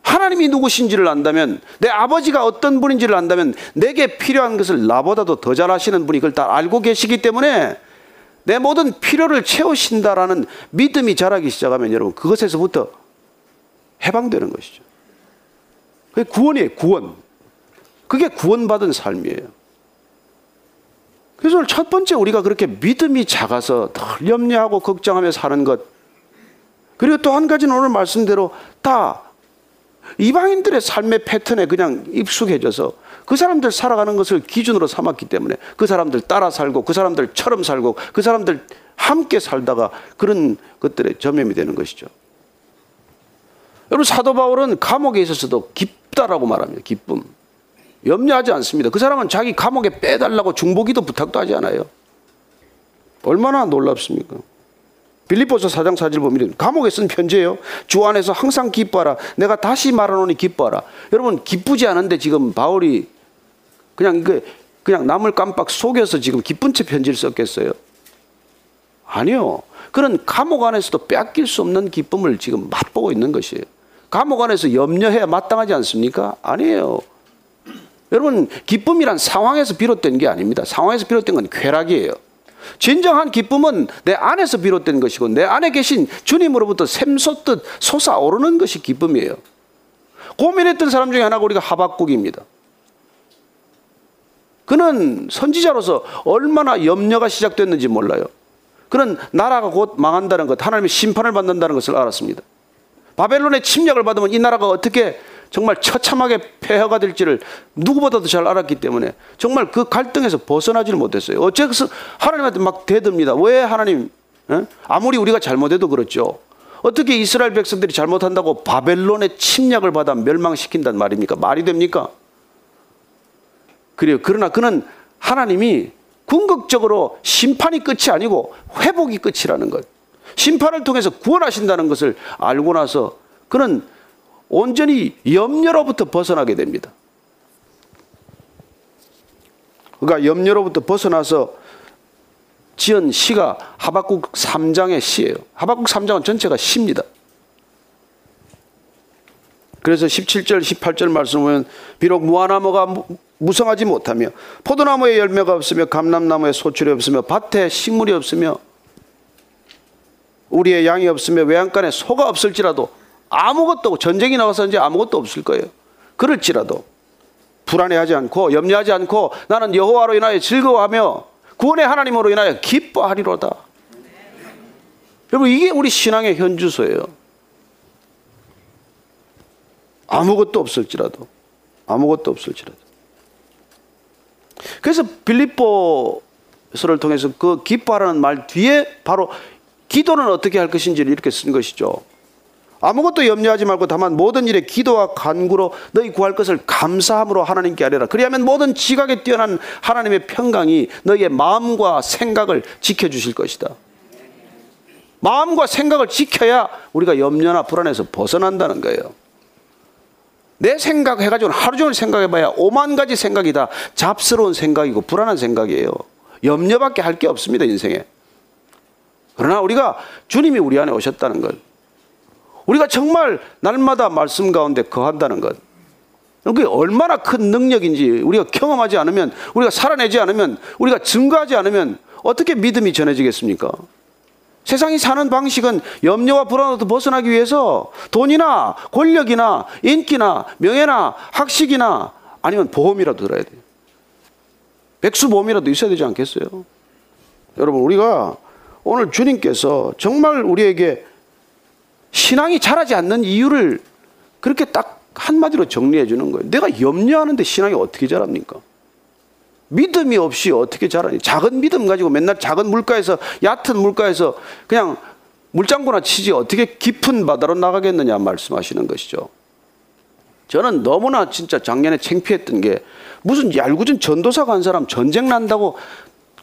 하나님이 누구신지를 안다면 내 아버지가 어떤 분인지를 안다면 내게 필요한 것을 나보다도 더 잘 아시는 분이 그걸 다 알고 계시기 때문에 내 모든 필요를 채우신다라는 믿음이 자라기 시작하면 여러분 그것에서부터 해방되는 것이죠. 그게 구원이에요, 구원. 그게 구원받은 삶이에요. 그래서 첫 번째 우리가 그렇게 믿음이 작아서 늘 염려하고 걱정하며 사는 것. 그리고 또 한 가지는 오늘 말씀대로 다 이방인들의 삶의 패턴에 그냥 익숙해져서 그 사람들 살아가는 것을 기준으로 삼았기 때문에 그 사람들 따라 살고 그 사람들처럼 살고 그 사람들 함께 살다가 그런 것들에 점염이 되는 것이죠. 여러분 사도 바울은 감옥에 있어서도 깊다라고 말합니다. 기쁨. 염려하지 않습니다. 그 사람은 자기 감옥에 빼달라고 중보기도 부탁도 하지 않아요. 얼마나 놀랍습니까? 빌립보서 사장 사질 보면 감옥에 쓴 편지예요. 주 안에서 항상 기뻐하라. 내가 다시 말하노니 기뻐하라. 여러분 기쁘지 않은데 지금 바울이 그냥 그 그냥 남을 깜빡 속여서 지금 기쁜 채 편지를 썼겠어요? 아니요. 그런 감옥 안에서도 빼앗길 수 없는 기쁨을 지금 맛보고 있는 것이에요. 감옥 안에서 염려해야 마땅하지 않습니까? 아니에요. 여러분, 기쁨이란 상황에서 비롯된 게 아닙니다. 상황에서 비롯된 건 쾌락이에요. 진정한 기쁨은 내 안에서 비롯된 것이고 내 안에 계신 주님으로부터 샘솟듯 솟아오르는 것이 기쁨이에요. 고민했던 사람 중에 하나가 우리가 하박국입니다. 그는 선지자로서 얼마나 염려가 시작됐는지 몰라요. 그는 나라가 곧 망한다는 것, 하나님의 심판을 받는다는 것을 알았습니다. 바벨론의 침략을 받으면 이 나라가 어떻게 정말 처참하게 폐허가 될지를 누구보다도 잘 알았기 때문에 정말 그 갈등에서 벗어나지를 못했어요. 어째서 하나님한테 막 대듭니다. 왜 하나님? 에? 아무리 우리가 잘못해도 그렇죠. 어떻게 이스라엘 백성들이 잘못한다고 바벨론의 침략을 받아 멸망시킨단 말입니까? 말이 됩니까? 그래요. 그러나 그는 하나님이 궁극적으로 심판이 끝이 아니고 회복이 끝이라는 것. 심판을 통해서 구원하신다는 것을 알고 나서 그는 온전히 염려로부터 벗어나게 됩니다. 그러니까 염려로부터 벗어나서 지은 시가 하박국 3장의 시예요. 하박국 3장은 전체가 시입니다. 그래서 17절, 18절 말씀 보면 비록 무화나무가 무성하지 못하며 포도나무에 열매가 없으며 감람나무에 소출이 없으며 밭에 식물이 없으며 우리의 양이 없으며 외양간에 소가 없을지라도 아무것도 전쟁이 나와서 이제 아무것도 없을 거예요. 그럴지라도 불안해하지 않고 염려하지 않고 나는 여호와로 인하여 즐거워하며 구원의 하나님으로 인하여 기뻐하리로다. 여러분 이게 우리 신앙의 현주소예요. 아무것도 없을지라도 아무것도 없을지라도 그래서 빌립보서를 통해서 그 기뻐하라는 말 뒤에 바로 기도는 어떻게 할 것인지를 이렇게 쓴 것이죠. 아무것도 염려하지 말고 다만 모든 일에 기도와 간구로 너희 구할 것을 감사함으로 하나님께 아뢰라. 그리하면 모든 지각에 뛰어난 하나님의 평강이 너희의 마음과 생각을 지켜 주실 것이다. 마음과 생각을 지켜야 우리가 염려나 불안에서 벗어난다는 거예요. 내 생각 해가지고는 하루 종일 생각해봐야 오만 가지 생각이다. 잡스러운 생각이고 불안한 생각이에요. 염려밖에 할 게 없습니다, 인생에. 그러나 우리가 주님이 우리 안에 오셨다는 것. 우리가 정말 날마다 말씀 가운데 거한다는 것. 그게 얼마나 큰 능력인지 우리가 경험하지 않으면, 우리가 살아내지 않으면, 우리가 증거하지 않으면 어떻게 믿음이 전해지겠습니까? 세상이 사는 방식은 염려와 불안으로부터 벗어나기 위해서 돈이나 권력이나 인기나 명예나 학식이나 아니면 보험이라도 들어야 돼요. 백수 보험이라도 있어야 되지 않겠어요? 여러분, 우리가 오늘 주님께서 정말 우리에게 신앙이 자라지 않는 이유를 그렇게 딱 한마디로 정리해 주는 거예요. 내가 염려하는데 신앙이 어떻게 자랍니까? 믿음이 없이 어떻게 자라니? 작은 믿음 가지고 맨날 작은 물가에서 얕은 물가에서 그냥 물장구나 치지 어떻게 깊은 바다로 나가겠느냐 말씀하시는 것이죠. 저는 너무나 진짜 작년에 창피했던 게 무슨 얄궂은 전도사 간 사람 전쟁 난다고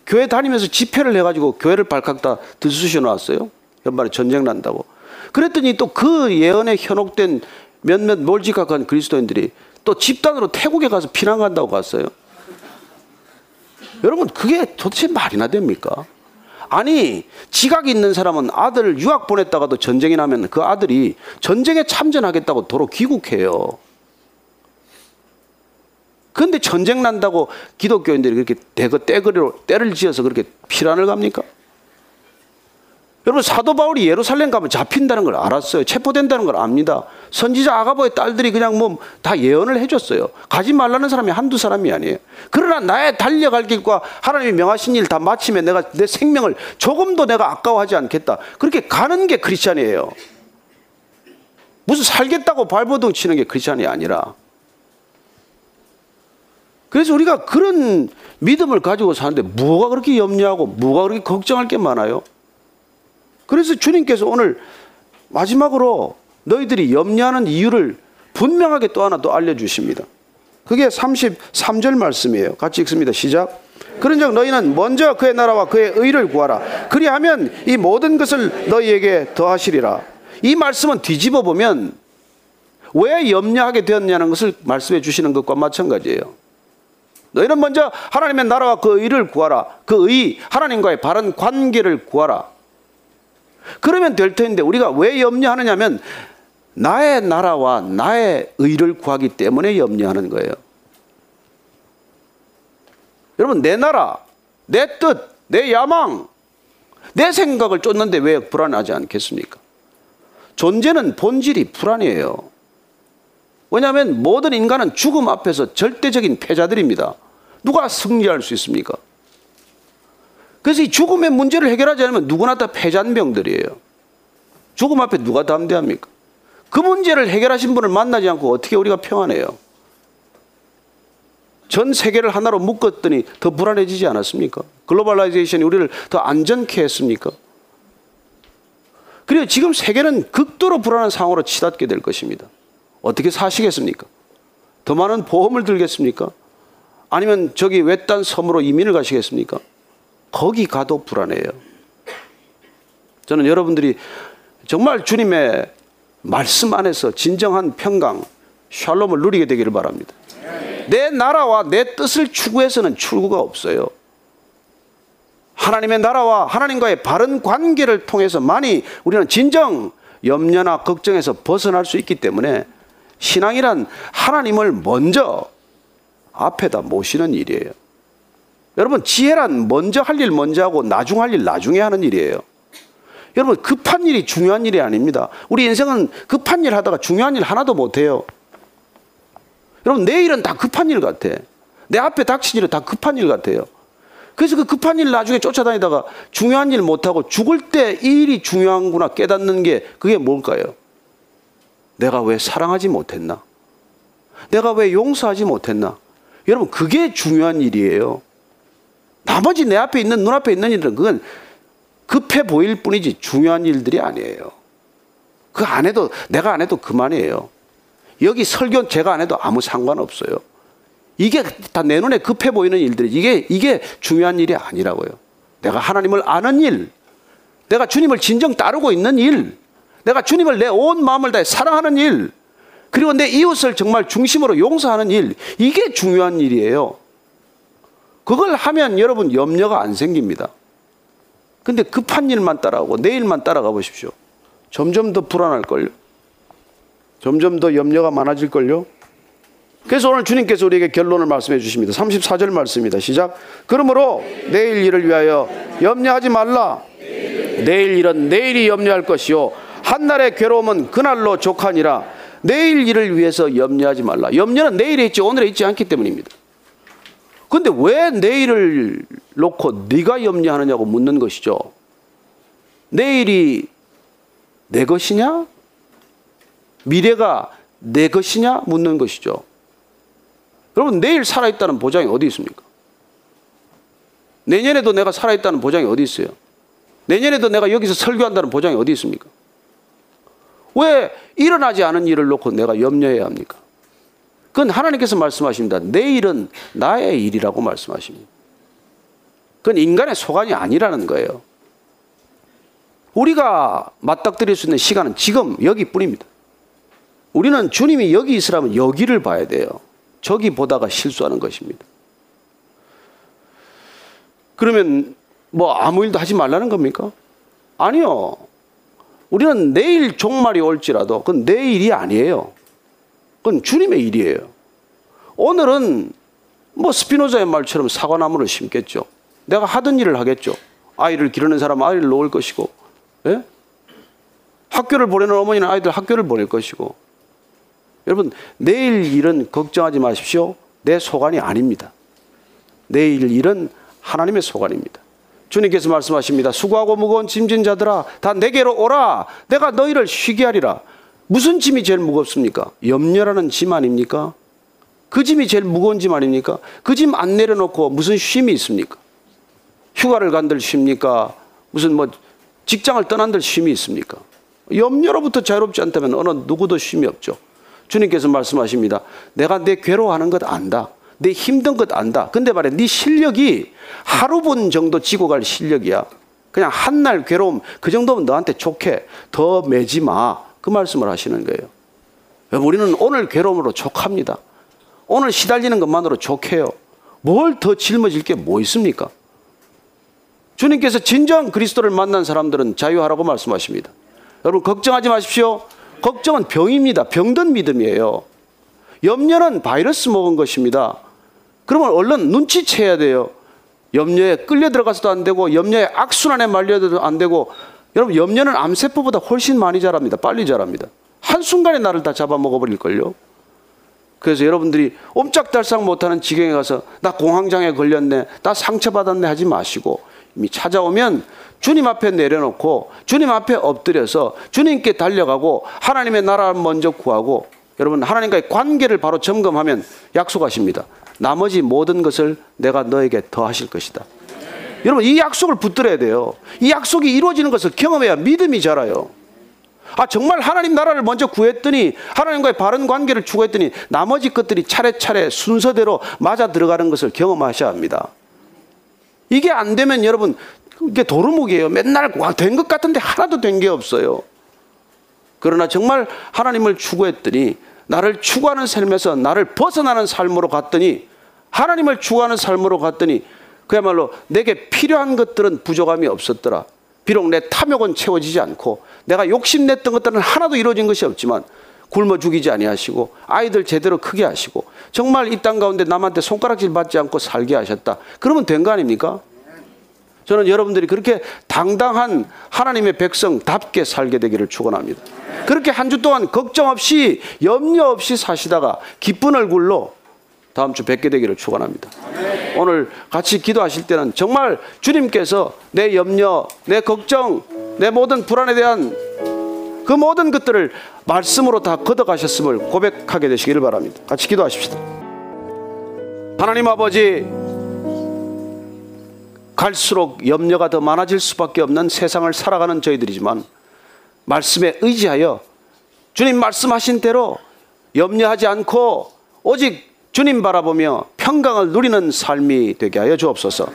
교회 다니면서 집회를 해가지고 교회를 발칵 다 들쑤셔 놨어요. 연말에 전쟁 난다고. 그랬더니 또 그 예언에 현혹된 몇몇 몰지각한 그리스도인들이 또 집단으로 태국에 가서 피난 간다고 갔어요. 여러분 그게 도대체 말이나 됩니까? 아니 지각 있는 사람은 아들 유학 보냈다가도 전쟁이 나면 그 아들이 전쟁에 참전하겠다고 도로 귀국해요. 그런데 전쟁 난다고 기독교인들이 그렇게 대거 떼거리로 때를 지어서 그렇게 피란을 갑니까? 여러분 사도 바울이 예루살렘 가면 잡힌다는 걸 알았어요. 체포된다는 걸 압니다. 선지자 아가보의 딸들이 그냥 뭐 다 예언을 해줬어요. 가지 말라는 사람이 한두 사람이 아니에요. 그러나 나의 달려갈 길과 하나님이 명하신 일 다 마치면 내가 내 생명을 조금도 내가 아까워하지 않겠다. 그렇게 가는 게 크리스찬이에요. 무슨 살겠다고 발버둥 치는 게 크리스찬이 아니라. 그래서 우리가 그런 믿음을 가지고 사는데 뭐가 그렇게 염려하고 뭐가 그렇게 걱정할 게 많아요? 그래서 주님께서 오늘 마지막으로 너희들이 염려하는 이유를 분명하게 또 하나 또 알려주십니다. 그게 33절 말씀이에요. 같이 읽습니다. 시작. 그런즉 너희는 먼저 그의 나라와 그의 의를 구하라. 그리하면 이 모든 것을 너희에게 더하시리라. 이 말씀은 뒤집어 보면 왜 염려하게 되었냐는 것을 말씀해 주시는 것과 마찬가지예요. 너희는 먼저 하나님의 나라와 그 의를 구하라. 그 의, 하나님과의 바른 관계를 구하라. 그러면 될 텐데 우리가 왜 염려하느냐면 나의 나라와 나의 의를 구하기 때문에 염려하는 거예요. 여러분, 내 나라, 내 뜻, 내 야망, 내 생각을 쫓는데 왜 불안하지 않겠습니까? 존재는 본질이 불안이에요. 왜냐하면 모든 인간은 죽음 앞에서 절대적인 패자들입니다. 누가 승리할 수 있습니까? 그래서 이 죽음의 문제를 해결하지 않으면 누구나 다 패잔병들이에요. 죽음 앞에 누가 담대합니까? 그 문제를 해결하신 분을 만나지 않고 어떻게 우리가 평안해요? 전 세계를 하나로 묶었더니 더 불안해지지 않았습니까? globalization이 우리를 더 안전케 했습니까? 그리고 지금 세계는 극도로 불안한 상황으로 치닫게 될 것입니다. 어떻게 사시겠습니까? 더 많은 보험을 들겠습니까? 아니면 저기 외딴 섬으로 이민을 가시겠습니까? 거기 가도 불안해요. 저는 여러분들이 정말 주님의 말씀 안에서 진정한 평강, 샬롬을 누리게 되기를 바랍니다. 내 나라와 내 뜻을 추구해서는 출구가 없어요. 하나님의 나라와 하나님과의 바른 관계를 통해서 많이 우리는 진정 염려나 걱정에서 벗어날 수 있기 때문에 신앙이란 하나님을 먼저 앞에다 모시는 일이에요. 여러분, 지혜란 먼저 할 일 먼저 하고 나중 할 일 나중에 하는 일이에요. 여러분, 급한 일이 중요한 일이 아닙니다. 우리 인생은 급한 일 하다가 중요한 일 하나도 못 해요. 여러분, 내 일은 다 급한 일 같아. 내 앞에 닥친 일은 다 급한 일 같아요. 그래서 그 급한 일 나중에 쫓아다니다가 중요한 일 못하고 죽을 때 이 일이 중요한구나 깨닫는 게 그게 뭘까요? 내가 왜 사랑하지 못했나? 내가 왜 용서하지 못했나? 여러분, 그게 중요한 일이에요. 나머지 내 앞에 있는, 눈앞에 있는 일은 그건 급해 보일 뿐이지 중요한 일들이 아니에요. 그 안 해도, 내가 안 해도 그만이에요. 여기 설교 제가 안 해도 아무 상관없어요. 이게 다 내 눈에 급해 보이는 일들이 이게 이게 중요한 일이 아니라고요. 내가 하나님을 아는 일, 내가 주님을 진정 따르고 있는 일, 내가 주님을 내 온 마음을 다해 사랑하는 일, 그리고 내 이웃을 정말 중심으로 용서하는 일, 이게 중요한 일이에요. 그걸 하면 여러분 염려가 안 생깁니다. 근데 급한 일만 따라가고 내일만 따라가 보십시오. 점점 더 불안할걸요. 점점 더 염려가 많아질걸요. 그래서 오늘 주님께서 우리에게 결론을 말씀해 주십니다. 34절 말씀입니다. 시작. 그러므로 내일 일을 위하여 염려하지 말라. 내일 일은 내일이 염려할 것이요. 한날의 괴로움은 그날로 족하니라. 내일 일을 위해서 염려하지 말라. 염려는 내일에 있지 오늘에 있지 않기 때문입니다. 근데 왜 내일을 놓고 네가 염려하느냐고 묻는 것이죠. 내일이 내 것이냐? 미래가 내 것이냐? 묻는 것이죠. 여러분, 내일 살아있다는 보장이 어디 있습니까? 내년에도 내가 살아있다는 보장이 어디 있어요? 내년에도 내가 여기서 설교한다는 보장이 어디 있습니까? 왜 일어나지 않은 일을 놓고 내가 염려해야 합니까? 그건 하나님께서 말씀하십니다. 내일은 나의 일이라고 말씀하십니다. 그건 인간의 소관이 아니라는 거예요. 우리가 맞닥뜨릴 수 있는 시간은 지금 여기뿐입니다. 우리는 주님이 여기 있으라면 여기를 봐야 돼요. 저기 보다가 실수하는 것입니다. 그러면 뭐 아무 일도 하지 말라는 겁니까? 아니요. 우리는 내일 종말이 올지라도 그건 내 일이 아니에요. 그건 주님의 일이에요. 오늘은 뭐 스피노자의 말처럼 사과나무를 심겠죠. 내가 하던 일을 하겠죠. 아이를 기르는 사람은 아이를 놓을 것이고, 예? 학교를 보내는 어머니는 아이들 학교를 보낼 것이고, 여러분, 내일 일은 걱정하지 마십시오. 내 소관이 아닙니다. 내일 일은 하나님의 소관입니다. 주님께서 말씀하십니다. 수고하고 무거운 짐진 자들아, 다 내게로 오라. 내가 너희를 쉬게 하리라. 무슨 짐이 제일 무겁습니까? 염려라는 짐 아닙니까? 그 짐이 제일 무거운 짐 아닙니까? 그 짐 안 내려놓고 무슨 쉼이 있습니까? 휴가를 간들 쉽니까? 무슨 뭐 직장을 떠난들 쉼이 있습니까? 염려로부터 자유롭지 않다면 어느 누구도 쉼이 없죠. 주님께서 말씀하십니다. 내가 내 괴로워하는 것 안다. 내 힘든 것 안다. 근데 말해, 네 실력이 하루 분 정도 지고 갈 실력이야. 그냥 한 날 괴로움, 그 정도면 너한테 좋게. 더 매지 마. 그 말씀을 하시는 거예요. 우리는 오늘 괴로움으로 족합니다. 오늘 시달리는 것만으로 족해요. 뭘 더 짊어질 게 뭐 있습니까? 주님께서 진정 그리스도를 만난 사람들은 자유하라고 말씀하십니다. 여러분, 걱정하지 마십시오. 걱정은 병입니다. 병든 믿음이에요. 염려는 바이러스 먹은 것입니다. 그러면 얼른 눈치채야 돼요. 염려에 끌려 들어가서도 안 되고 염려에 악순환에 말려도 안 되고 여러분 염려는 암세포보다 훨씬 많이 자랍니다. 빨리 자랍니다. 한순간에 나를 다 잡아먹어버릴걸요. 그래서 여러분들이 옴짝달싹 못하는 지경에 가서 나 공황장애 걸렸네, 나 상처받았네 하지 마시고 이미 찾아오면 주님 앞에 내려놓고 주님 앞에 엎드려서 주님께 달려가고 하나님의 나라를 먼저 구하고 여러분 하나님과의 관계를 바로 점검하면 약속하십니다. 나머지 모든 것을 내가 너에게 더하실 것이다. 여러분 이 약속을 붙들어야 돼요. 이 약속이 이루어지는 것을 경험해야 믿음이 자라요. 아 정말 하나님 나라를 먼저 구했더니 하나님과의 바른 관계를 추구했더니 나머지 것들이 차례차례 순서대로 맞아 들어가는 것을 경험하셔야 합니다. 이게 안 되면 여러분 이게 도루묵이에요. 맨날 된 것 같은데 하나도 된 게 없어요. 그러나 정말 하나님을 추구했더니 나를 추구하는 삶에서 나를 벗어나는 삶으로 갔더니 하나님을 추구하는 삶으로 갔더니 그야말로 내게 필요한 것들은 부족함이 없었더라. 비록 내 탐욕은 채워지지 않고 내가 욕심냈던 것들은 하나도 이루어진 것이 없지만 굶어 죽이지 아니하시고 아이들 제대로 크게 하시고 정말 이 땅 가운데 남한테 손가락질 받지 않고 살게 하셨다. 그러면 된 거 아닙니까? 저는 여러분들이 그렇게 당당한 하나님의 백성답게 살게 되기를 축원합니다. 그렇게 한 주 동안 걱정 없이 염려 없이 사시다가 기쁜 얼굴로 다음 주 뵙게 되기를 축원합니다. 오늘 같이 기도하실 때는 정말 주님께서 내 염려, 내 걱정, 내 모든 불안에 대한 그 모든 것들을 말씀으로 다 걷어가셨음을 고백하게 되시기를 바랍니다. 같이 기도하십시다. 하나님 아버지, 갈수록 염려가 더 많아질 수밖에 없는 세상을 살아가는 저희들이지만 말씀에 의지하여 주님 말씀하신 대로 염려하지 않고 오직 주님 바라보며 평강을 누리는 삶이 되게 하여 주옵소서.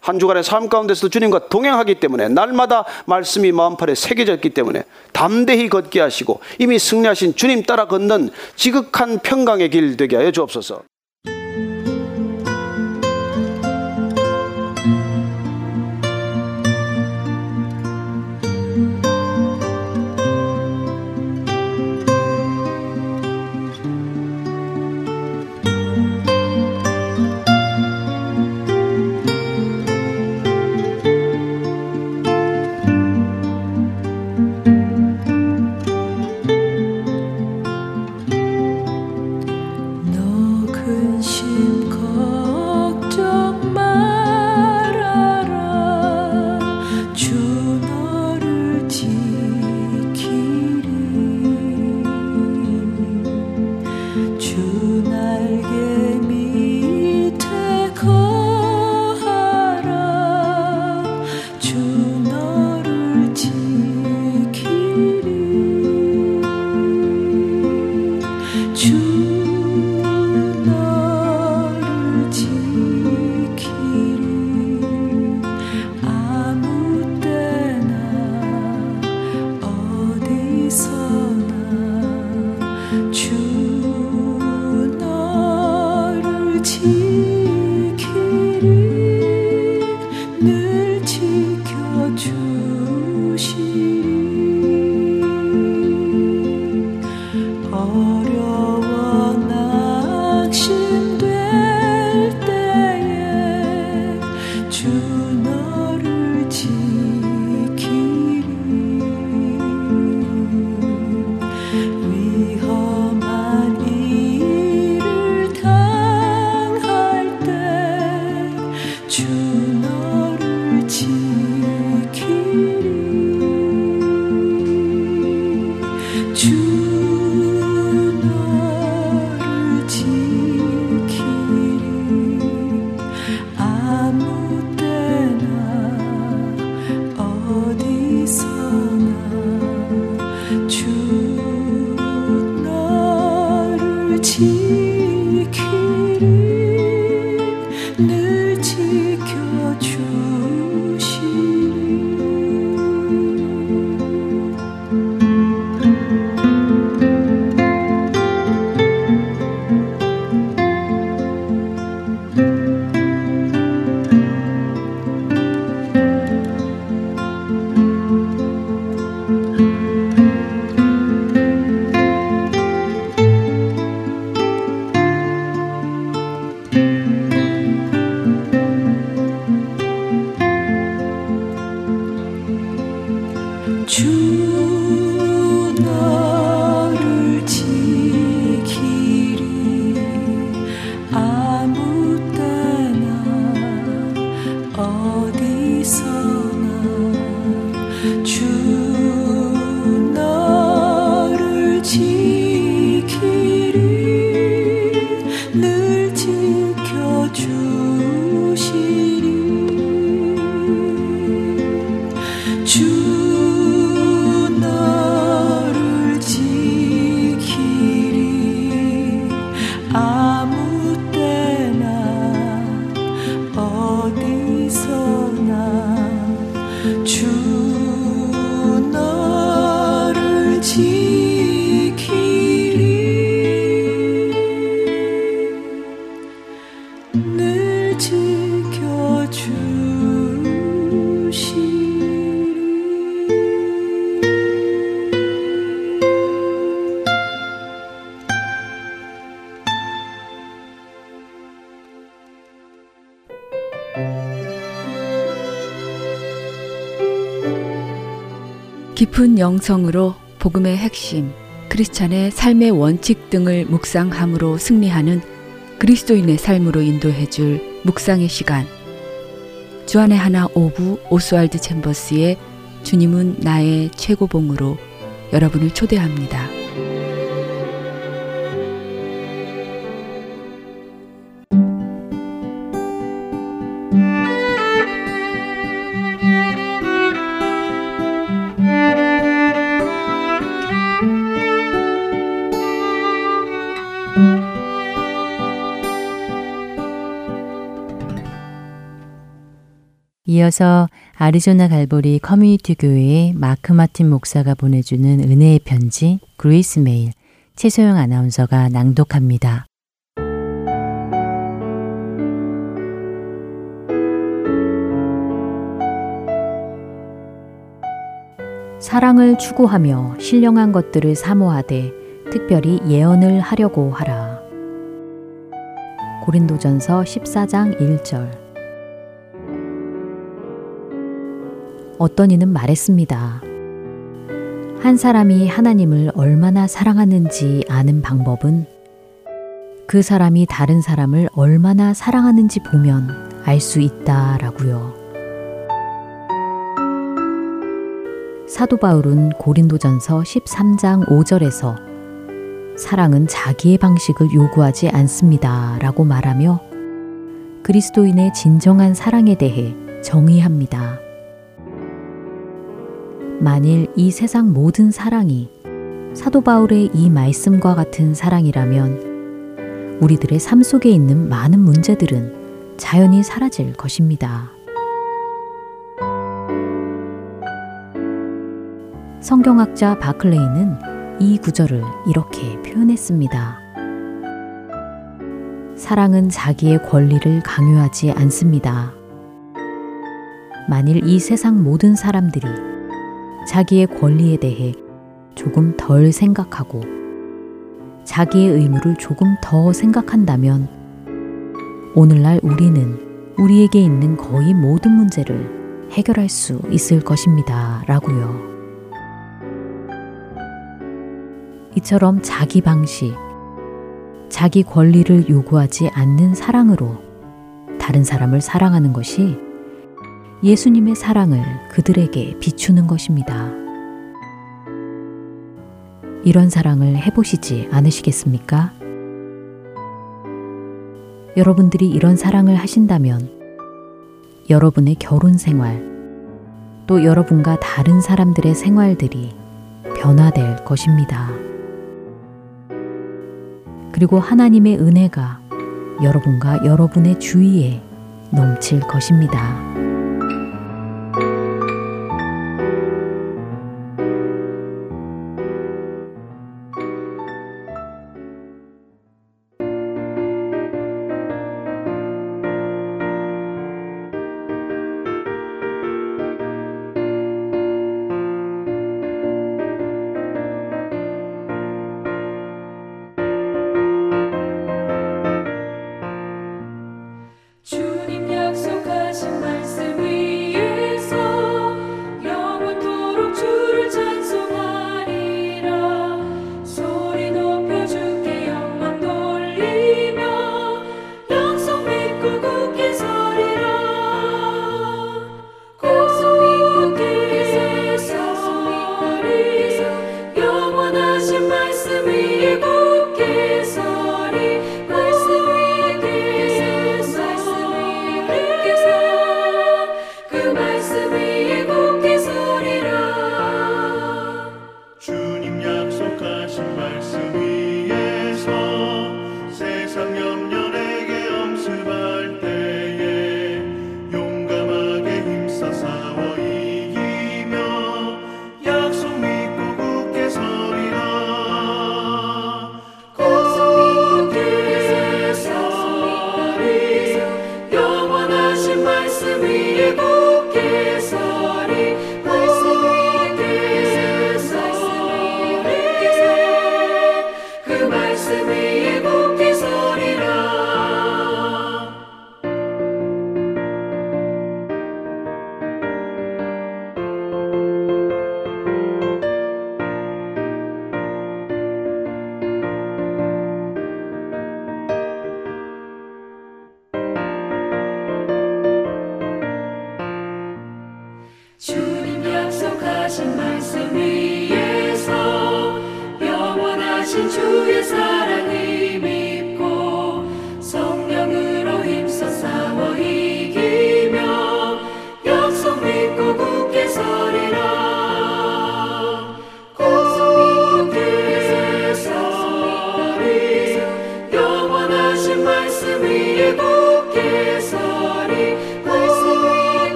한 주간의 삶 가운데서 주님과 동행하기 때문에 날마다 말씀이 마음팔에 새겨졌기 때문에 담대히 걷게 하시고 이미 승리하신 주님 따라 걷는 지극한 평강의 길 되게 하여 주옵소서. 깊 영성으로 복음의 핵심, 크리스찬의 삶의 원칙 등을 묵상함으로 승리하는 그리스도인의 삶으로 인도해 줄 묵상의 시간. 주안의 하나 오부 오스왈드 챔버스의 주님은 나의 최고봉으로 여러분을 초대합니다. 이어서 아리조나 갈보리 커뮤니티 교회의 마크 마틴 목사가 보내주는 은혜의 편지 Grace Mail 최소영 아나운서가 낭독합니다. 사랑을 추구하며 신령한 것들을 사모하되 특별히 예언을 하려고 하라. 고린도전서 14장 1절 어떤 이는 말했습니다. 한 사람이 하나님을 얼마나 사랑하는지 아는 방법은 그 사람이 다른 사람을 얼마나 사랑하는지 보면 알 수 있다라고요. 사도 바울은 고린도전서 13장 5절에서 사랑은 자기의 방식을 요구하지 않습니다. 라고 말하며 그리스도인의 진정한 사랑에 대해 정의합니다. 만일 이 세상 모든 사랑이 사도 바울의 이 말씀과 같은 사랑이라면 우리들의 삶 속에 있는 많은 문제들은 자연히 사라질 것입니다. 성경학자 바클레이는 이 구절을 이렇게 표현했습니다. 사랑은 자기의 권리를 강요하지 않습니다. 만일 이 세상 모든 사람들이 자기의 권리에 대해 조금 덜 생각하고 자기의 의무를 조금 더 생각한다면 오늘날 우리는 우리에게 있는 거의 모든 문제를 해결할 수 있을 것입니다. 라고요. 이처럼 자기 방식, 자기 권리를 요구하지 않는 사랑으로 다른 사람을 사랑하는 것이 예수님의 사랑을 그들에게 비추는 것입니다. 이런 사랑을 해보시지 않으시겠습니까? 여러분들이 이런 사랑을 하신다면 여러분의 결혼 생활, 또 여러분과 다른 사람들의 생활들이 변화될 것입니다. 그리고 하나님의 은혜가 여러분과 여러분의 주위에 넘칠 것입니다.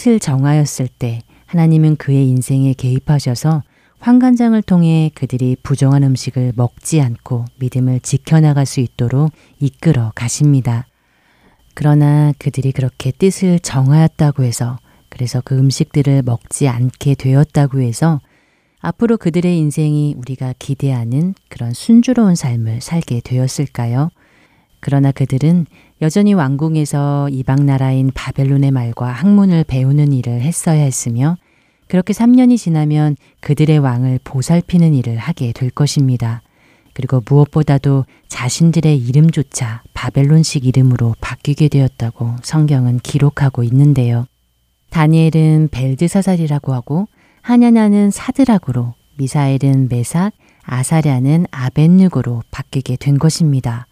뜻을 정하였을 때 하나님은 그의 인생에 개입하셔서 환관장을 통해 그들이 부정한 음식을 먹지 않고 믿음을 지켜나갈 수 있도록 이끌어 가십니다. 그러나 그들이 그렇게 뜻을 정하였다고 해서 그래서 그 음식들을 먹지 않게 되었다고 해서 앞으로 그들의 인생이 우리가 기대하는 그런 순조로운 삶을 살게 되었을까요? 그러나 그들은 여전히 왕궁에서 이방 나라인 바벨론의 말과 학문을 배우는 일을 했어야 했으며 그렇게 3년이 지나면 그들의 왕을 보살피는 일을 하게 될 것입니다. 그리고 무엇보다도 자신들의 이름조차 바벨론식 이름으로 바뀌게 되었다고 성경은 기록하고 있는데요. 다니엘은 벨드사살이라고 하고 하냐냐는 사드락으로 미사엘은 메삭, 아사랴는 아벤누고로 바뀌게 된 것입니다.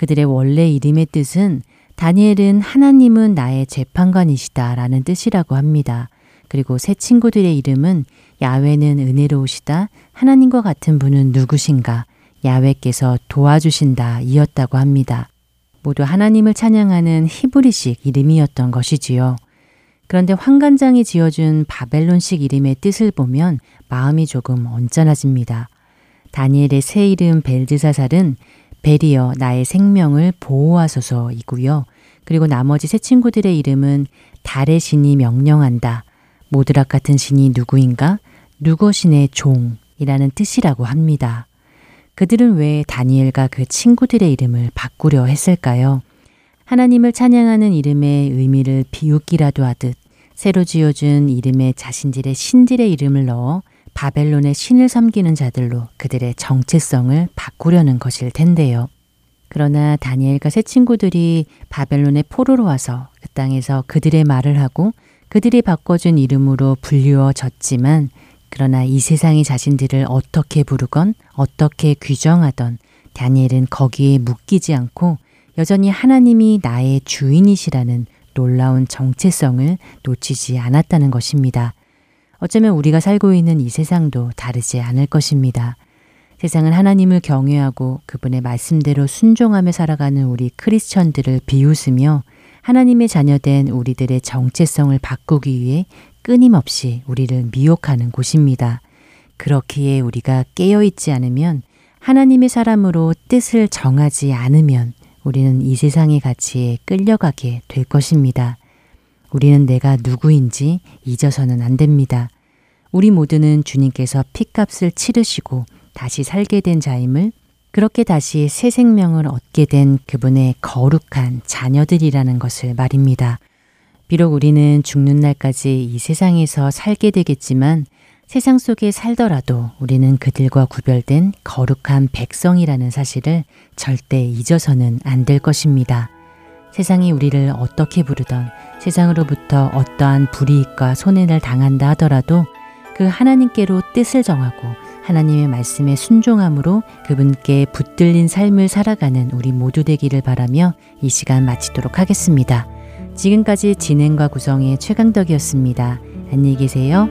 그들의 원래 이름의 뜻은 다니엘은 하나님은 나의 재판관이시다 라는 뜻이라고 합니다. 그리고 새 친구들의 이름은 야외는 은혜로우시다, 하나님과 같은 분은 누구신가, 야외께서 도와주신다 이었다고 합니다. 모두 하나님을 찬양하는 히브리식 이름이었던 것이지요. 그런데 환관장이 지어준 바벨론식 이름의 뜻을 보면 마음이 조금 언짢아집니다. 다니엘의 새 이름 벨드사살은 베리어 나의 생명을 보호하소서이고요. 그리고 나머지 새 친구들의 이름은 달의 신이 명령한다. 모드락 같은 신이 누구인가? 누거신의 종이라는 뜻이라고 합니다. 그들은 왜 다니엘과 그 친구들의 이름을 바꾸려 했을까요? 하나님을 찬양하는 이름의 의미를 비웃기라도 하듯 새로 지어준 이름에 자신들의 신들의 이름을 넣어 바벨론의 신을 섬기는 자들로 그들의 정체성을 바꾸려는 것일 텐데요. 그러나 다니엘과 새 친구들이 바벨론의 포로로 와서 그 땅에서 그들의 말을 하고 그들이 바꿔준 이름으로 불리워졌지만 그러나 이 세상이 자신들을 어떻게 부르건 어떻게 규정하던 다니엘은 거기에 묶이지 않고 여전히 하나님이 나의 주인이시라는 놀라운 정체성을 놓치지 않았다는 것입니다. 어쩌면 우리가 살고 있는 이 세상도 다르지 않을 것입니다. 세상은 하나님을 경외하고 그분의 말씀대로 순종하며 살아가는 우리 크리스천들을 비웃으며 하나님의 자녀된 우리들의 정체성을 바꾸기 위해 끊임없이 우리를 미혹하는 곳입니다. 그렇기에 우리가 깨어있지 않으면 하나님의 사람으로 뜻을 정하지 않으면 우리는 이 세상의 가치에 끌려가게 될 것입니다. 우리는 내가 누구인지 잊어서는 안 됩니다. 우리 모두는 주님께서 피값을 치르시고 다시 살게 된 자임을 그렇게 다시 새 생명을 얻게 된 그분의 거룩한 자녀들이라는 것을 말입니다. 비록 우리는 죽는 날까지 이 세상에서 살게 되겠지만 세상 속에 살더라도 우리는 그들과 구별된 거룩한 백성이라는 사실을 절대 잊어서는 안 될 것입니다. 세상이 우리를 어떻게 부르던 세상으로부터 어떠한 불이익과 손해를 당한다 하더라도 그 하나님께로 뜻을 정하고 하나님의 말씀에 순종함으로 그분께 붙들린 삶을 살아가는 우리 모두 되기를 바라며 이 시간 마치도록 하겠습니다. 지금까지 진행과 구성의 최강덕이었습니다. 안녕히 계세요.